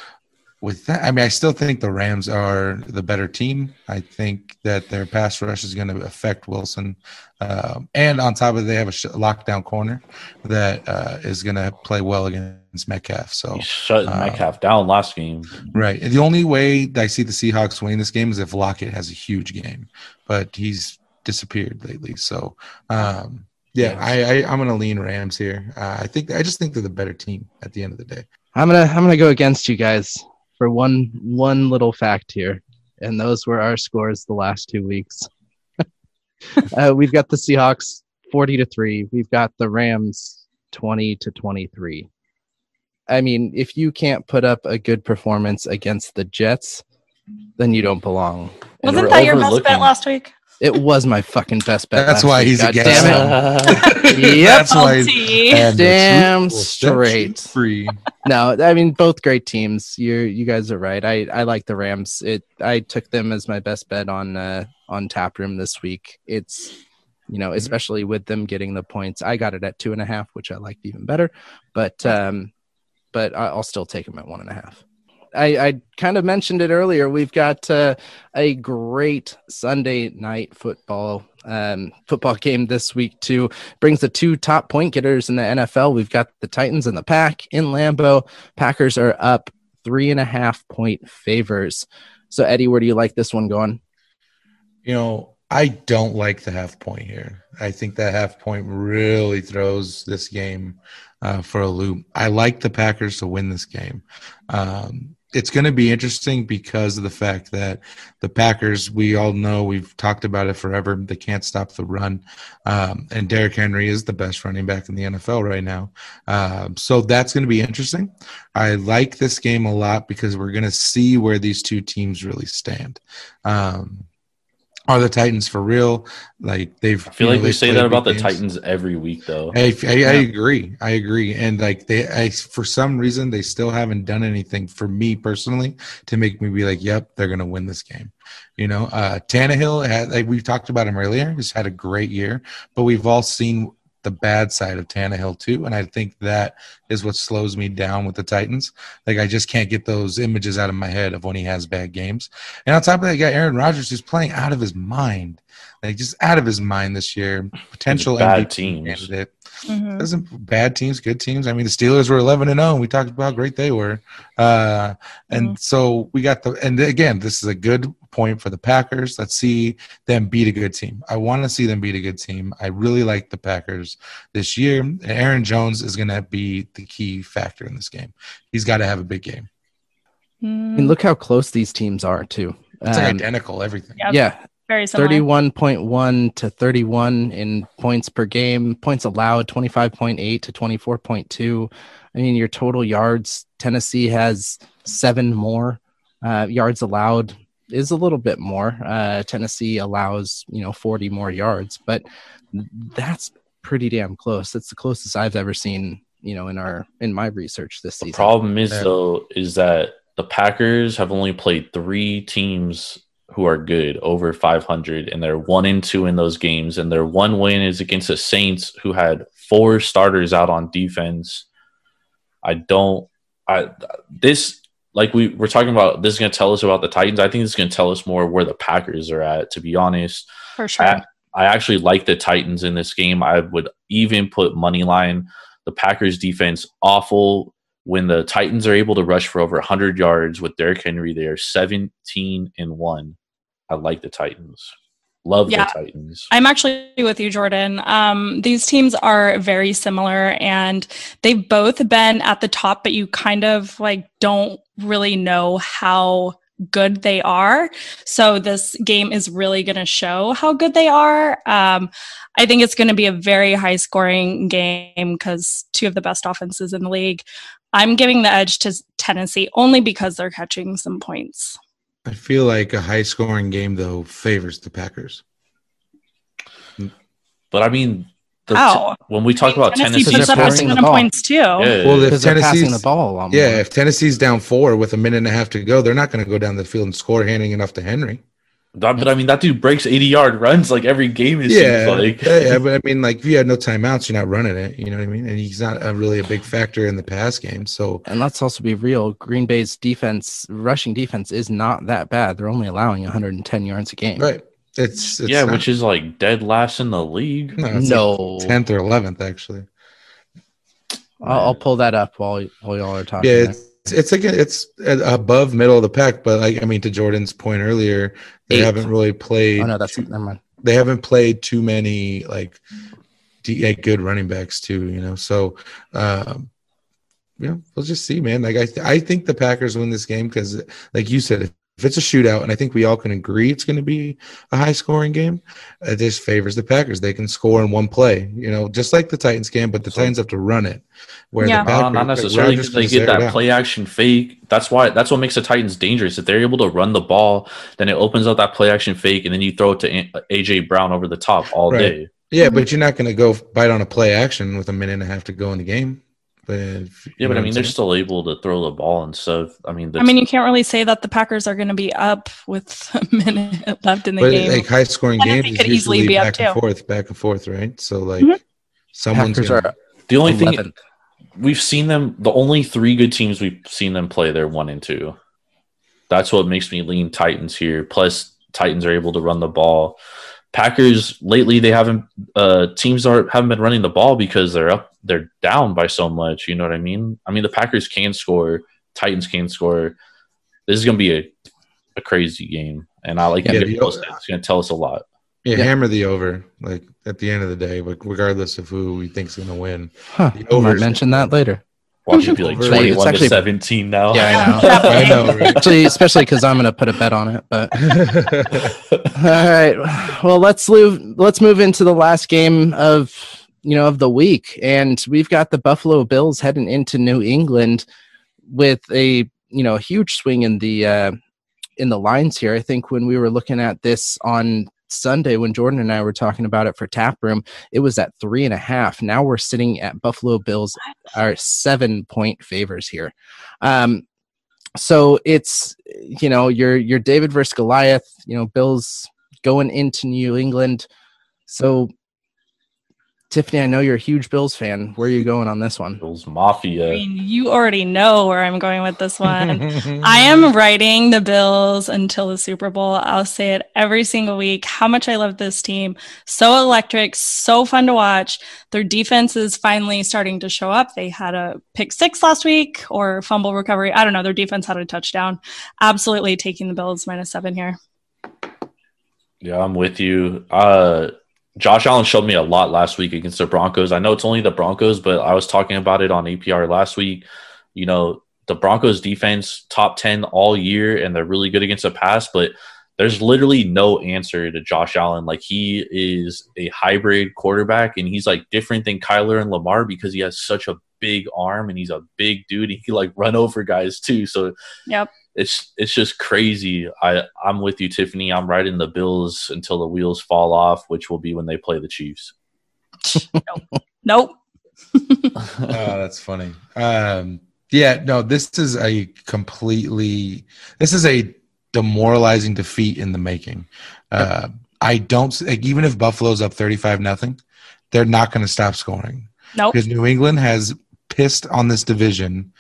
with that, I mean, I still think the Rams are the better team. I think that their pass rush is going to affect Wilson. Um, and on top of it, they have a sh- lockdown corner that uh, is going to play well against Metcalf. So, He shut uh, Metcalf down last game. right. The only way I see the Seahawks winning this game is if Lockett has a huge game, but he's disappeared lately. So, um, yeah, I, I, I'm going to lean Rams here. Uh, I think I just think they're the better team at the end of the day. I'm gonna I'm gonna go against you guys for one one little fact here, and those were our scores the last two weeks. uh, we've got the Seahawks forty to three. We've got the Rams twenty to twenty three. I mean, if you can't put up a good performance against the Jets, then you don't belong. Wasn't that your best bet last week? It was my fucking best bet. That's why week, he's a God guest. Damn it. Yep. That's why. LT. And the Damn truth will set you straight. Free. no, I mean both great teams. You you guys are right. I I like the Rams. It I took them as my best bet on uh on Taproom this week. It's you know especially with them getting the points. I got it at two and a half, which I liked even better. But um, but I'll still take them at one and a half. I, I kind of mentioned it earlier. We've got uh, a great Sunday night football um, football game this week too. Brings the two top point getters in the NFL. We've got the Titans and the Pack in Lambeau. Packers are up three and a half point favors. So Eddie, where do you like this one going? You know, I don't like the half point here. I think that half point really throws this game uh, for a loop. I like the Packers to win this game. Um, it's going to be interesting because of the fact that the Packers, we all know, we've talked about it forever. They can't stop the run. Um, and Derrick Henry is the best running back in the NFL right now. Um, so that's going to be interesting. I like this game a lot because we're going to see where these two teams really stand. Um, are the Titans for real? Like they've. I feel you know, like we say that about the games. Titans every week, though. I, I, I agree. I agree. And like they, I, for some reason, they still haven't done anything for me personally to make me be like, "Yep, they're gonna win this game." You know, uh, Tannehill had like we've talked about him earlier. He's had a great year, but we've all seen the bad side of Tannehill too, and I think that is what slows me down with the Titans. Like I just can't get those images out of my head of when he has bad games. And on top of that, you got Aaron Rodgers who's playing out of his mind, like just out of his mind this year. Potential bad MVP teams. candidate. Mhm. Doesn't bad teams, good teams. I mean, the Steelers were eleven and zero. We talked about how great they were, uh, and so we got the. And again, this is a good point for the Packers. Let's see them beat a good team. I want to see them beat a good team. I really like the Packers this year. And Aaron Jones is going to be the key factor in this game. He's got to have a big game. I mean, look how close these teams are too. It's like Um, identical everything. Yep. yeah, Very similar. 31.1 to 31 in points per game, points allowed 25.8 to 24.2. I mean, your total yards, Tennessee has seven more. Uh, yards allowed is a little bit more. Uh, Tennessee allows, you know, 40 more yards, but that's pretty damn close. That's the closest I've ever seen, you know, in our in my research this season. The season. problem is Yeah. though is that the Packers have only played three teams who are good over 500, and they're one and two in those games. And their one win is against the Saints, who had four starters out on defense. I don't. I this like we we're talking about. This is going to tell us about the Titans. I think is going to tell us more where the Packers are at. To be honest, for sure. I, I actually like the Titans in this game. I would even put money line. The Packers defense awful. When the Titans are able to rush for over 100 yards with Derrick Henry, they are 17 and 1. I like the Titans. Love Yeah. the Titans. I'm actually with you, Jordan. Um, these teams are very similar and they've both been at the top, but you kind of like don't really know how good they are. So this game is really going to show how good they are. Um, I think it's going to be a very high scoring game because two of the best offenses in the league. I'm giving the edge to Tennessee only because they're catching some points. I feel like a high scoring game though favors the Packers. But I mean, the Ow. Oh. when we talk about Tennessee Tennessee puts up a passing ton the of ball. points too. yeah, Well, if because they're passing Tennessee's the ball a. Yeah, if Tennessee's down four with a minute and a half to go, they're not going to go down the field and score handing enough to Henry. that- but I mean, that dude breaks 80 yard runs like every game. It Yeah, seems like. yeah, yeah, but I mean, like if you had no timeouts, you're not running it. You know what I mean? And he's not a, really a big factor in the pass game. So And let's also be real. Green Bay's defense, rushing defense, is not that bad. They're only allowing 110 yards a game. right, it's, it's yeah, not- which is like dead last in the league. no, it's No, tenth or eleventh actually. I'll, I'll pull that up while while y'all are talking. Yeah, there. it's it's like it's above middle of the pack, but like I mean, to Jordan's point earlier, they Eighth. haven't really played. Oh no, that's never mind. they haven't played too many like d- like, good running backs too, you know. So um you know, we'll just see, man. Like I th- I think the Packers win this game because like you said, if if it's a shootout, and I think we all can agree it's going to be a high scoring game, uh, it just favors the Packers. They can score in one play, you know, just like the Titans can, but the Titans have to run it. Where Yeah. the No, Packers, not necessarily because they get that play action fake. That's why that's what makes the Titans dangerous. If they're able to run the ball, then it opens up that play action fake, and then you throw it to AJ Brown over the top all Right. day. Yeah, but you're not going to go bite on a play action with a minute and a half to go in the game. But Yeah, but I mean, they're still able to throw the ball and stuff. I mean, I mean, you can't really say that the Packers are going to be up with a minute left in the but game. like high scoring I games they is could easily usually be up back and too. forth, back and forth, right? So like Mhm. someone's Packers gonna, are the only thing we've seen them. The only three good teams we've seen them play, they're one and two. That's what makes me lean Titans here. Plus, Titans are able to run the ball. Packers lately they haven't uh teams are haven't been running the ball because they're up they're down by so much. You know what I mean? I mean the Packers can score, Titans can score. This is gonna be a, a crazy game, and I like Yeah, the- get. It's gonna tell us a lot. yeah, Yeah. hammer the over. Like at the end of the day, like regardless of who we think's going to win. Huh, The I might mention that later. Watch it be like It's twenty one actually- to seventeen now. Yeah, I know. I know, right? Actually, especially because I'm going to put a bet on it. But all right, well let's move. Let's move into the last game of you know of the week, and we've got the Buffalo Bills heading into New England with a you know huge swing in the uh, in the lines here. I think when we were looking at this on Sunday, when Jordan and I were talking about it for Taproom, it was at three and a half. Now we're sitting at Buffalo Bills are seven point favors here. Um, so it's you know your your David versus Goliath. You know Bills going into New England. So Tiffany, I know you're a huge Bills fan. Where are you going on this one? Bills Mafia. I Mafia. mean, you already know where I'm going with this one. I am writing the Bills until the Super Bowl. I'll say it every single week how much I love this team. So electric, so fun to watch. Their defense is finally starting to show up. They had a pick six last week or fumble recovery. I don't know. Their defense had a touchdown. Absolutely taking the Bills minus seven here. Yeah, I'm with you. Uh, Josh Allen showed me a lot last week against the Broncos. I know it's only the Broncos, but I was talking about it on APR last week. You know, the Broncos defense top 10 all year, and they're really good against the pass, but there's literally no answer to Josh Allen. Like, he is a hybrid quarterback, and he's like different than Kyler and Lamar because he has such a big arm and he's a big dude. and He can like run over guys too. So, Yep. It's it's just crazy. I I'm with you, Tiffany. I'm riding the Bills until the wheels fall off, which will be when they play the Chiefs. Nope. oh, that's funny. Um, yeah, no, this is a completely, this is a demoralizing defeat in the making. Uh, I don't like, even if Buffalo's up thirty-five nothing, they're not going to stop scoring Nope. because New England has pissed on this division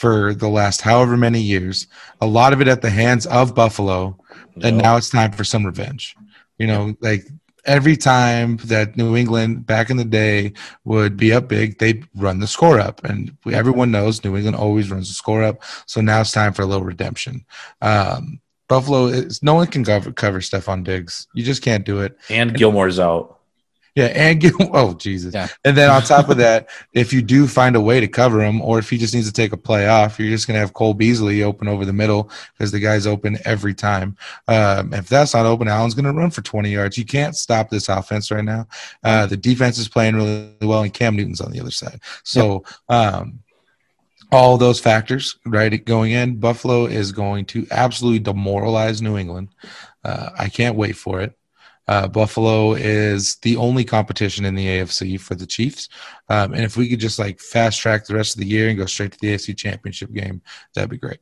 for the last however many years. A lot of it at the hands of Buffalo, and now it's time for some revenge. You know, like every time that New England back in the day would be up big, they'd run the score up, and we, everyone knows New England always runs the score up. So now it's time for a little redemption. Um, Buffalo is no one can cover cover Stefon Diggs. You just can't do it. and Gilmore's out. Yeah, and get, oh Jesus! Yeah. And then on top of that, if you do find a way to cover him, or if he just needs to take a play off, you're just gonna have Cole Beasley open over the middle because the guy's open every time. Um, if that's not open, Allen's gonna run for 20 yards. You can't stop this offense right now. Uh, the defense is playing really well, and Cam Newton's on the other side. So. Um, all those factors, right, going in, Buffalo is going to absolutely demoralize New England. Uh, I can't wait for it. Uh, Buffalo is the only competition in the AFC for the Chiefs. Um, and if we could just like fast track the rest of the year and go straight to the AFC championship game, that'd be great.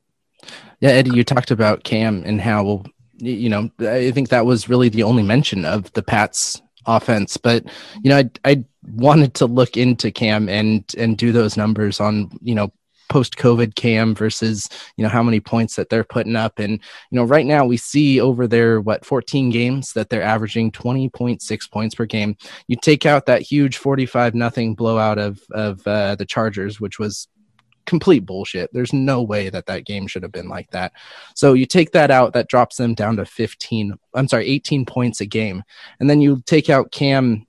Yeah, Eddie, you talked about Cam and how, you know, I think that was really the only mention of the Pats offense. But, you know, I, I wanted to look into Cam and, and do those numbers on, you know, post COVID Cam versus, you know, how many points that they're putting up. And, you know, right now we see over their, what, 14 games that they're averaging 20.6 points per game. You take out that huge 45 nothing blowout of, of uh, the Chargers, which was complete bullshit. There's no way that that game should have been like that. So you take that out, that drops them down to 15, I'm sorry, 18 points a game. And then you take out Cam,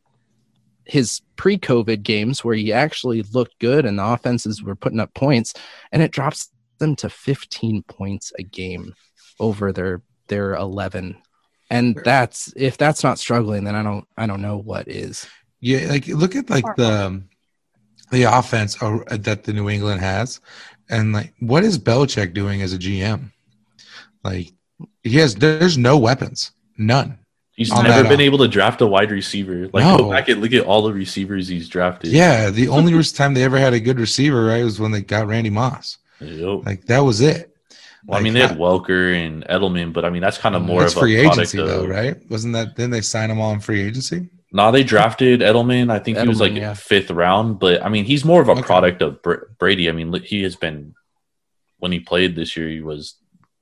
his pre COVID games where he actually looked good and the offenses were putting up points, and it drops them to 15 points a game. over their their 11 and that's if that's not struggling then i don't i don't know what is Yeah, like look at like the the offense that the New England has, and like what is Belichick doing as a GM? Like he has, there's no weapons, none. He's On never that been off- able to draft a wide receiver. Like No. go back and look at all the receivers he's drafted. Yeah, the only time they ever had a good receiver, right, was when they got Randy Moss. Yep. Like that was it. Well, I mean, they had Welker and Edelman, but I mean, that's kind of more That's of a free agency of, though, right? Wasn't that? Then they signed them all in free agency. No, they drafted Edelman. I think he was like yeah. fifth round, but I mean, he's more of a Okay. product of Br- Brady. I mean, he has been when he played this year, he was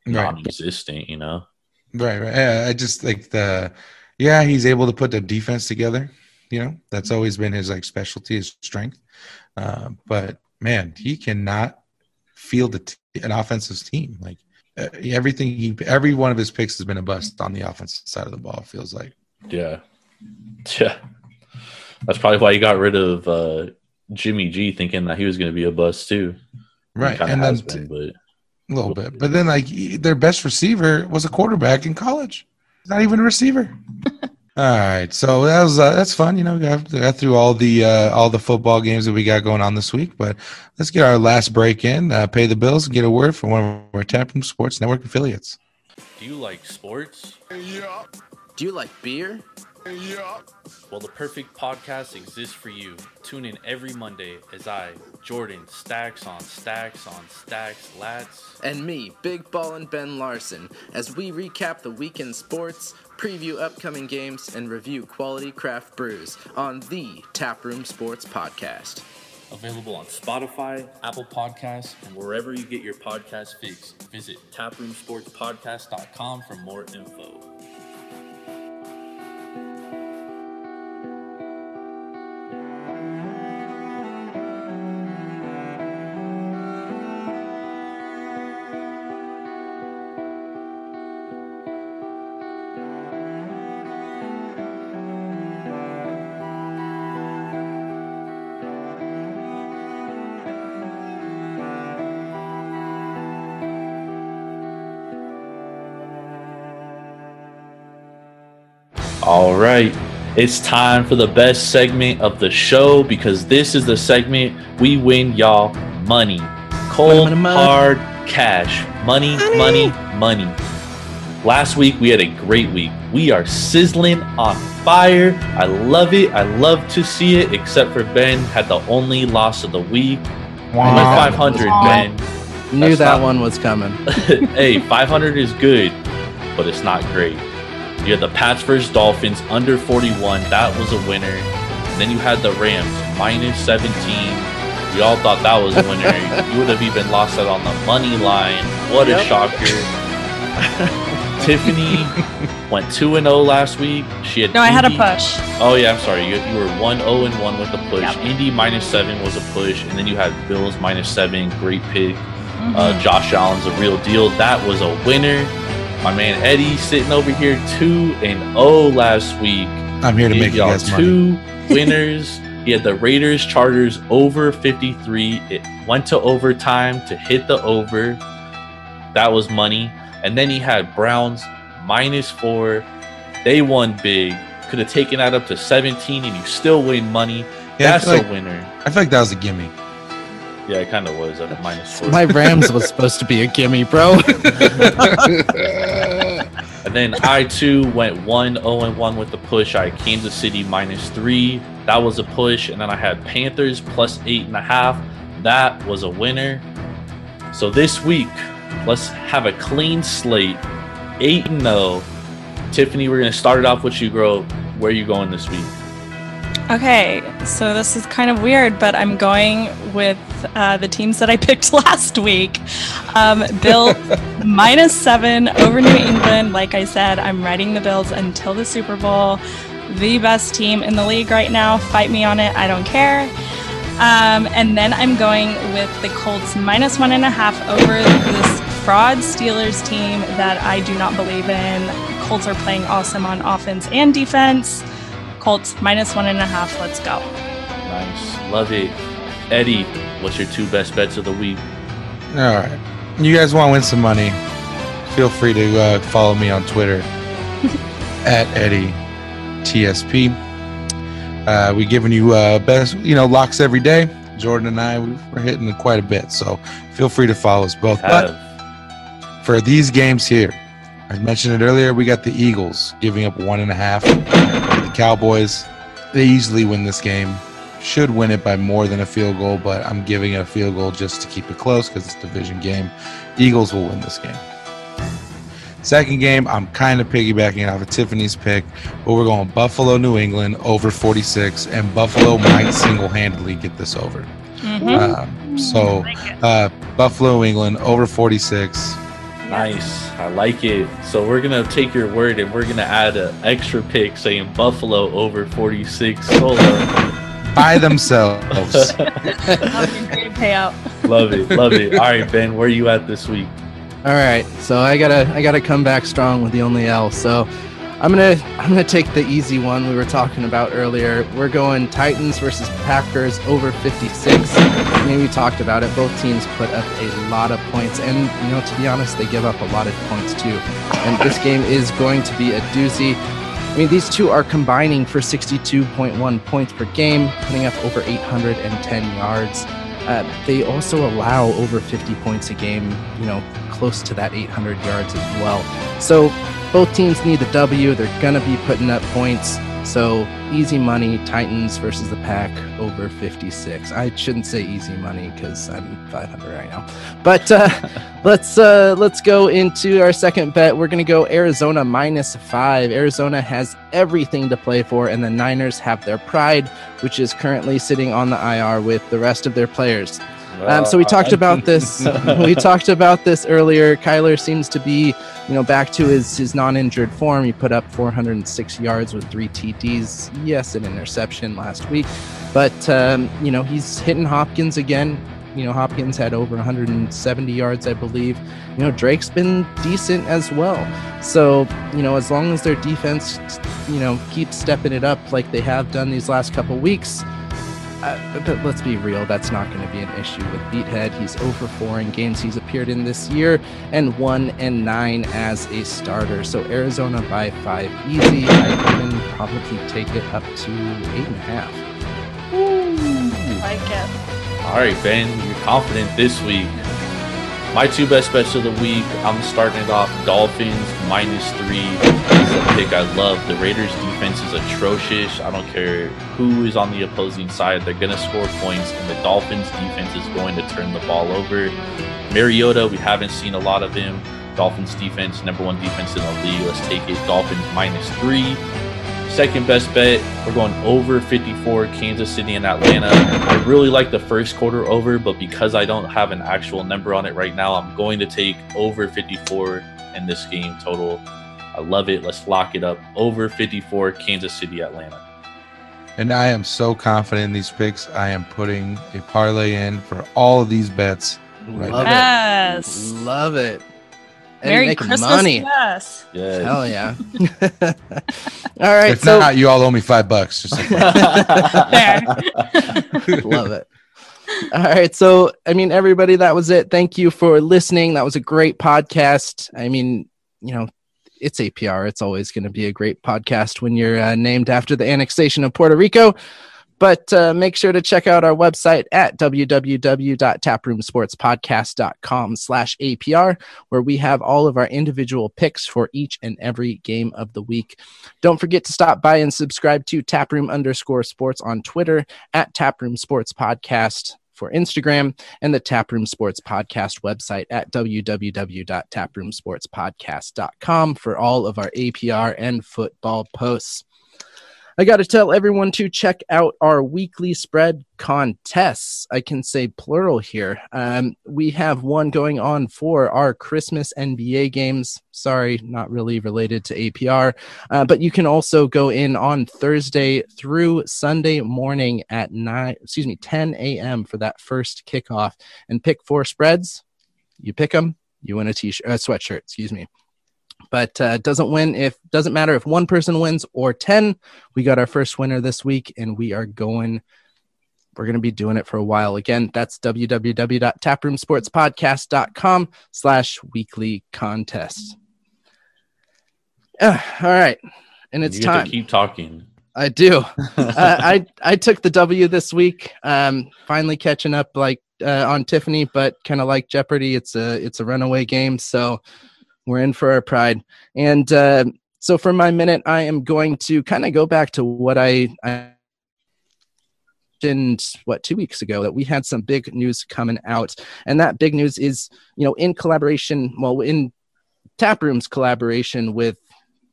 Right. non-existent. You know, Right, right. Yeah, I just like the yeah, he's able to put the defense together. You know, that's always been his like specialty, his strength. Uh, but man, he cannot field a t- an offensive team. Like uh, everything, he every one of his picks has been a bust on the offensive side of the ball. Feels like yeah, yeah. That's probably why he got rid of uh, Jimmy G, thinking that he was going to be a bust too. right, and has then been, but a little bit. But then like their best receiver was a quarterback in college. Not even a receiver. all right, so that was uh, that's fun. You know, we got, got through all the uh, all the football games that we got going on this week. But let's get our last break in, uh, pay the bills, and get a word from one of our Taproom Sports Network affiliates. do you like sports? Yeah. Do you like beer? Well, the perfect podcast exists for you. Tune in every Monday as I, Jordan, stacks on stacks on stacks, lats. And me, Big Ball and Ben Larson, as we recap the weekend sports, preview upcoming games, and review quality craft brews on the Taproom Sports Podcast. Available on Spotify, Apple Podcasts, and wherever you get your podcast fix. Visit taproomsportspodcast.com for more info. All right. It's time for the best segment of the show because this is the segment we win y'all money. Cold, Money, money, money. hard cash. Money, money, money. Last week we had a great week. We are sizzling on fire. I love it. I love to see it, except for Ben had the only loss of the week. I went 500, Ben. knew That's that not- one was coming hey, 500 is good, but it's not great. You had the Pats versus Dolphins under 41. That was a winner. And then you had the Rams minus 17. We all thought that was a winner. you would have even lost that on the money line. What a shocker. Tiffany went 2 and 0 last week. She had No, I had a push. Oh yeah, I'm sorry. You, you were one zero and one with the push. Yep. Indy minus seven was a push, and then you had Bills minus seven. Great pick. Mm-hmm. Uh, Josh Allen's a real deal. That was a winner. My man Eddie sitting over here two and zero last week. I'm here to make y'all guys money. two winners. He had the Raiders Chargers over 53. It went to overtime to hit the over. That was money. And then he had Browns minus four. They won big. Could have taken that up to 17 and you still win money. Yeah, That's feel like- a winner. I feel like that was a gimme. Yeah, it kind of was at a minus four. my rams was supposed to be a gimme bro And then I too went 1 0 and 1 with the push. I had Kansas City minus three. That was a push. And then I had Panthers plus eight and a half. That was a winner. So this week, let's have a clean slate. 8 and 0. Tiffany, we're going to start it off with you, girl. Where are you going this week? Okay, so this is kind of weird, but I'm going with uh, the teams that I picked last week. Um, Bills minus seven over New England. Like I said, I'm riding the Bills until the Super Bowl. The best team in the league right now. Fight me on it. I don't care. Um, and then I'm going with the Colts minus one and a half over this fraud Steelers team that I do not believe in. Colts are playing awesome on offense and defense. Colts minus one and a half. Let's go. Nice. Love it. Eddie, what's your two best bets of the week? All right. You guys want to win some money? feel free to uh, follow me on Twitter at Eddie TSP. Uh, we giving you uh, best, you know, locks every day. Jordan and I, we're hitting quite a bit. So feel free to follow us both. But for these games here, I mentioned it earlier. We got the Eagles giving up one and a half. The Cowboys, they easily win this game. Should win it by more than a field goal, but I'm giving it a field goal just to keep it close because it's a division game. Eagles will win this game. Second game, I'm kind of piggybacking off of Tiffany's pick, but we're going Buffalo, New England over 46, and Buffalo might single handedly get this over. Um, so, uh, Buffalo, New England over 46. Nice. I like it. So we're gonna take your word and we're gonna add an extra pick saying Buffalo over 46 solo. By themselves. Great payout. love it. Love it. All right, Ben, where are you at this week? All right, so I gotta I gotta come back strong with the only L. So I'm gonna I'm gonna take the easy one we were talking about earlier. We're going Titans versus Packers over 56. I mean, we talked about it. Both teams put up a lot of points, and you know, to be honest, they give up a lot of points too. And this game is going to be a doozy. I mean, these two are combining for 62.1 points per game, putting up over 810 yards. Uh, they also allow over 50 points a game, you know, close to that 800 yards as well. So both teams need the W. They're going to be putting up points. So easy money, Titans versus the Pack over 56. I shouldn't say easy money because I'm 500 right now. But uh, let's uh, let's go into our second bet. We're going to go Arizona minus five. Arizona has everything to play for, and the Niners have their pride, which is currently sitting on the IR with the rest of their players. Um, so we talked about this. we talked about this earlier. Kyler seems to be, you know, back to his his non-injured form. He put up 406 yards with three TDs. Yes, an interception last week, but um, you know he's hitting Hopkins again. You know, Hopkins had over 170 yards, I believe. You know, Drake's been decent as well. So, you know, as long as their defense, you know, keeps stepping it up like they have done these last couple weeks, uh, but let's be real, that's not going to be an issue with Beathard. He's over four in games he's appeared in this year and one and nine as a starter. So Arizona by five easy. I even probably take it up to eight and a half. Ooh, Like it. All right, Ben, you're confident this week. My two best bets of the week, I'm starting it off Dolphins minus three. Is a pick I love. The Raiders defense is atrocious. I don't care who is on the opposing side, they're going to score points, and the Dolphins defense is going to turn the ball over. Mariota, we haven't seen a lot of him. Dolphins defense, number one defense in the league. Let's take it. Dolphins minus three. Second best bet, we're going over 54, Kansas City and Atlanta. I really like the first quarter over, but because I don't have an actual number on it right now, I'm going to take over 54 in this game total. I love it. Let's lock it up. Over 54, Kansas City, Atlanta. And I am so confident in these picks. I am putting a parlay in for all of these bets. Right Love now. Yes. it. Love it. Eddie Merry making Christmas. money. Yes. Yeah. Hell yeah. all right. If so not, you all owe me five bucks. Just like that. Love it. All right. So, I mean, everybody, that was it. Thank you for listening. That was a great podcast. I mean, you know, it's APR. It's always going to be a great podcast when you're uh, named after the annexation of Puerto Rico. But uh, make sure to check out our website at www.taproomsportspodcast.com slash APR, where we have all of our individual picks for each and every game of the week. Don't forget to stop by and subscribe to Taproom underscore sports on Twitter at Taproom Sports Podcast for Instagram and the Taproom Sports Podcast website at www.taproomsportspodcast.com for all of our APR and football posts. I got to tell everyone to check out our weekly spread contests. I can say plural here. Um, we have one going on for our Christmas NBA games. Sorry, not really related to APR, uh, but you can also go in on Thursday through Sunday morning at nine, excuse me, 10 a.m. for that first kickoff and pick four spreads. You pick them, you win a t-shirt, a sweatshirt, excuse me but uh, doesn't win if doesn't matter if one person wins or 10 we got our first winner this week and we are going we're going to be doing it for a while. Again, that's www.taproomsportspodcast.com slash weekly contest. Uh, all right. And it's you time. to keep talking. I do. uh, I I took the W this week. Um, finally catching up like uh, on Tiffany, but kind of like Jeopardy. It's a it's a runaway game, so we're in for our pride. And uh, so for my minute, I am going to kind of go back to what I. I mentioned what two weeks ago that we had some big news coming out and that big news is you know in collaboration well in taproom's collaboration with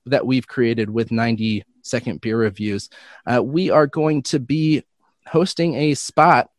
that we've created with 90 second beer reviews uh, we are going to be hosting a spot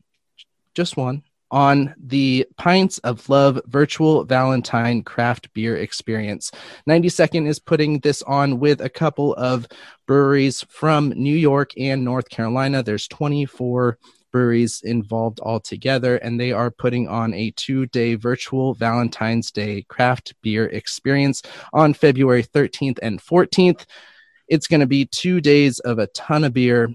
just one on the Pints of Love virtual Valentine craft beer experience. 90 Second is putting this on with a couple of breweries from New York and North Carolina. There's 24 breweries involved altogether, and they are putting on a two day virtual Valentine's Day craft beer experience on February 13th and 14th. It's going to be two days of a ton of beer.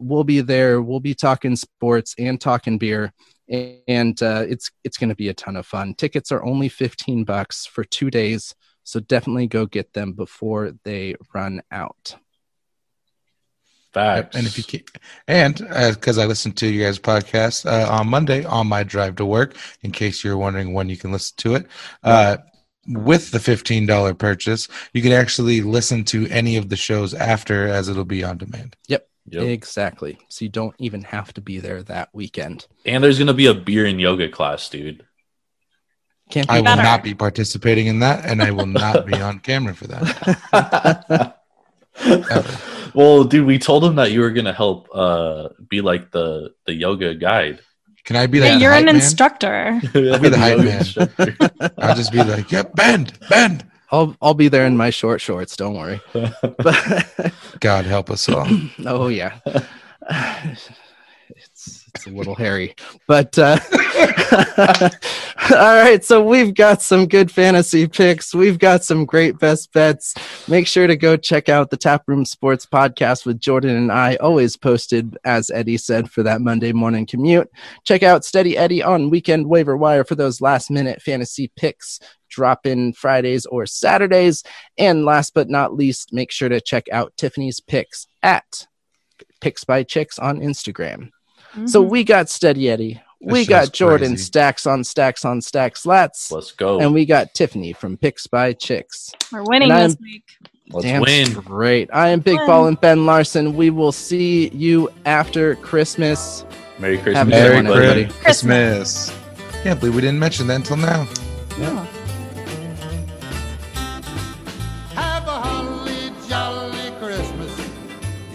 We'll be there. We'll be talking sports and talking beer and uh, it's it's going to be a ton of fun. Tickets are only 15 bucks for 2 days, so definitely go get them before they run out. Facts. And if you can, and because uh, I listened to you guys' podcast uh, on Monday on my drive to work, in case you're wondering when you can listen to it, uh, with the fifteen dollar purchase, you can actually listen to any of the shows after, as it'll be on demand. Yep. Yep. Exactly. So you don't even have to be there that weekend. And there's gonna be a beer and yoga class, dude. Can't I will not be participating in that, and I will not be on camera for that. well, dude, we told him that you were gonna help uh, be like the the yoga guide. Can I be yeah, like you're an man? instructor? I'll be the hype man. I'll just be like, "Yep, yeah, bend, bend." I'll I'll be there in my short shorts. Don't worry. God help us all. oh yeah, it's it's a little hairy, but uh, all right. So we've got some good fantasy picks. We've got some great best bets. Make sure to go check out the Taproom Sports podcast with Jordan and I. Always posted, as Eddie said, for that Monday morning commute. Check out Steady Eddie on Weekend Waiver Wire for those last minute fantasy picks drop in Fridays or Saturdays. And last but not least, make sure to check out Tiffany's picks at Picks by Chicks on Instagram. Mm-hmm. So we got Steady Eddie. we got Jordan crazy. stacks on stacks on stacks lats. Let's go. And we got Tiffany from Picks by Chicks. We're winning this week. Let's Damn win. Great. I am Big win. Ball and Ben Larson. We will see you after Christmas. Merry Christmas. Have a Merry one, everybody. Christmas. Christmas. Can't believe we didn't mention that until now. Yeah.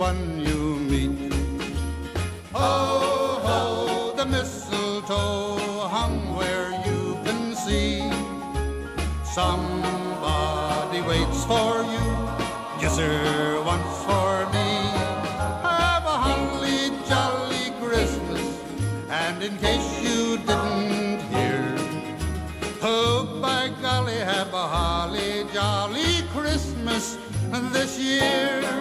everyone you meet. Ho, ho, the mistletoe hung where you can see. Somebody waits for you, yes sir, once for me. Have a holly jolly Christmas, and in case you didn't hear, oh, by golly, have a holly jolly Christmas this year.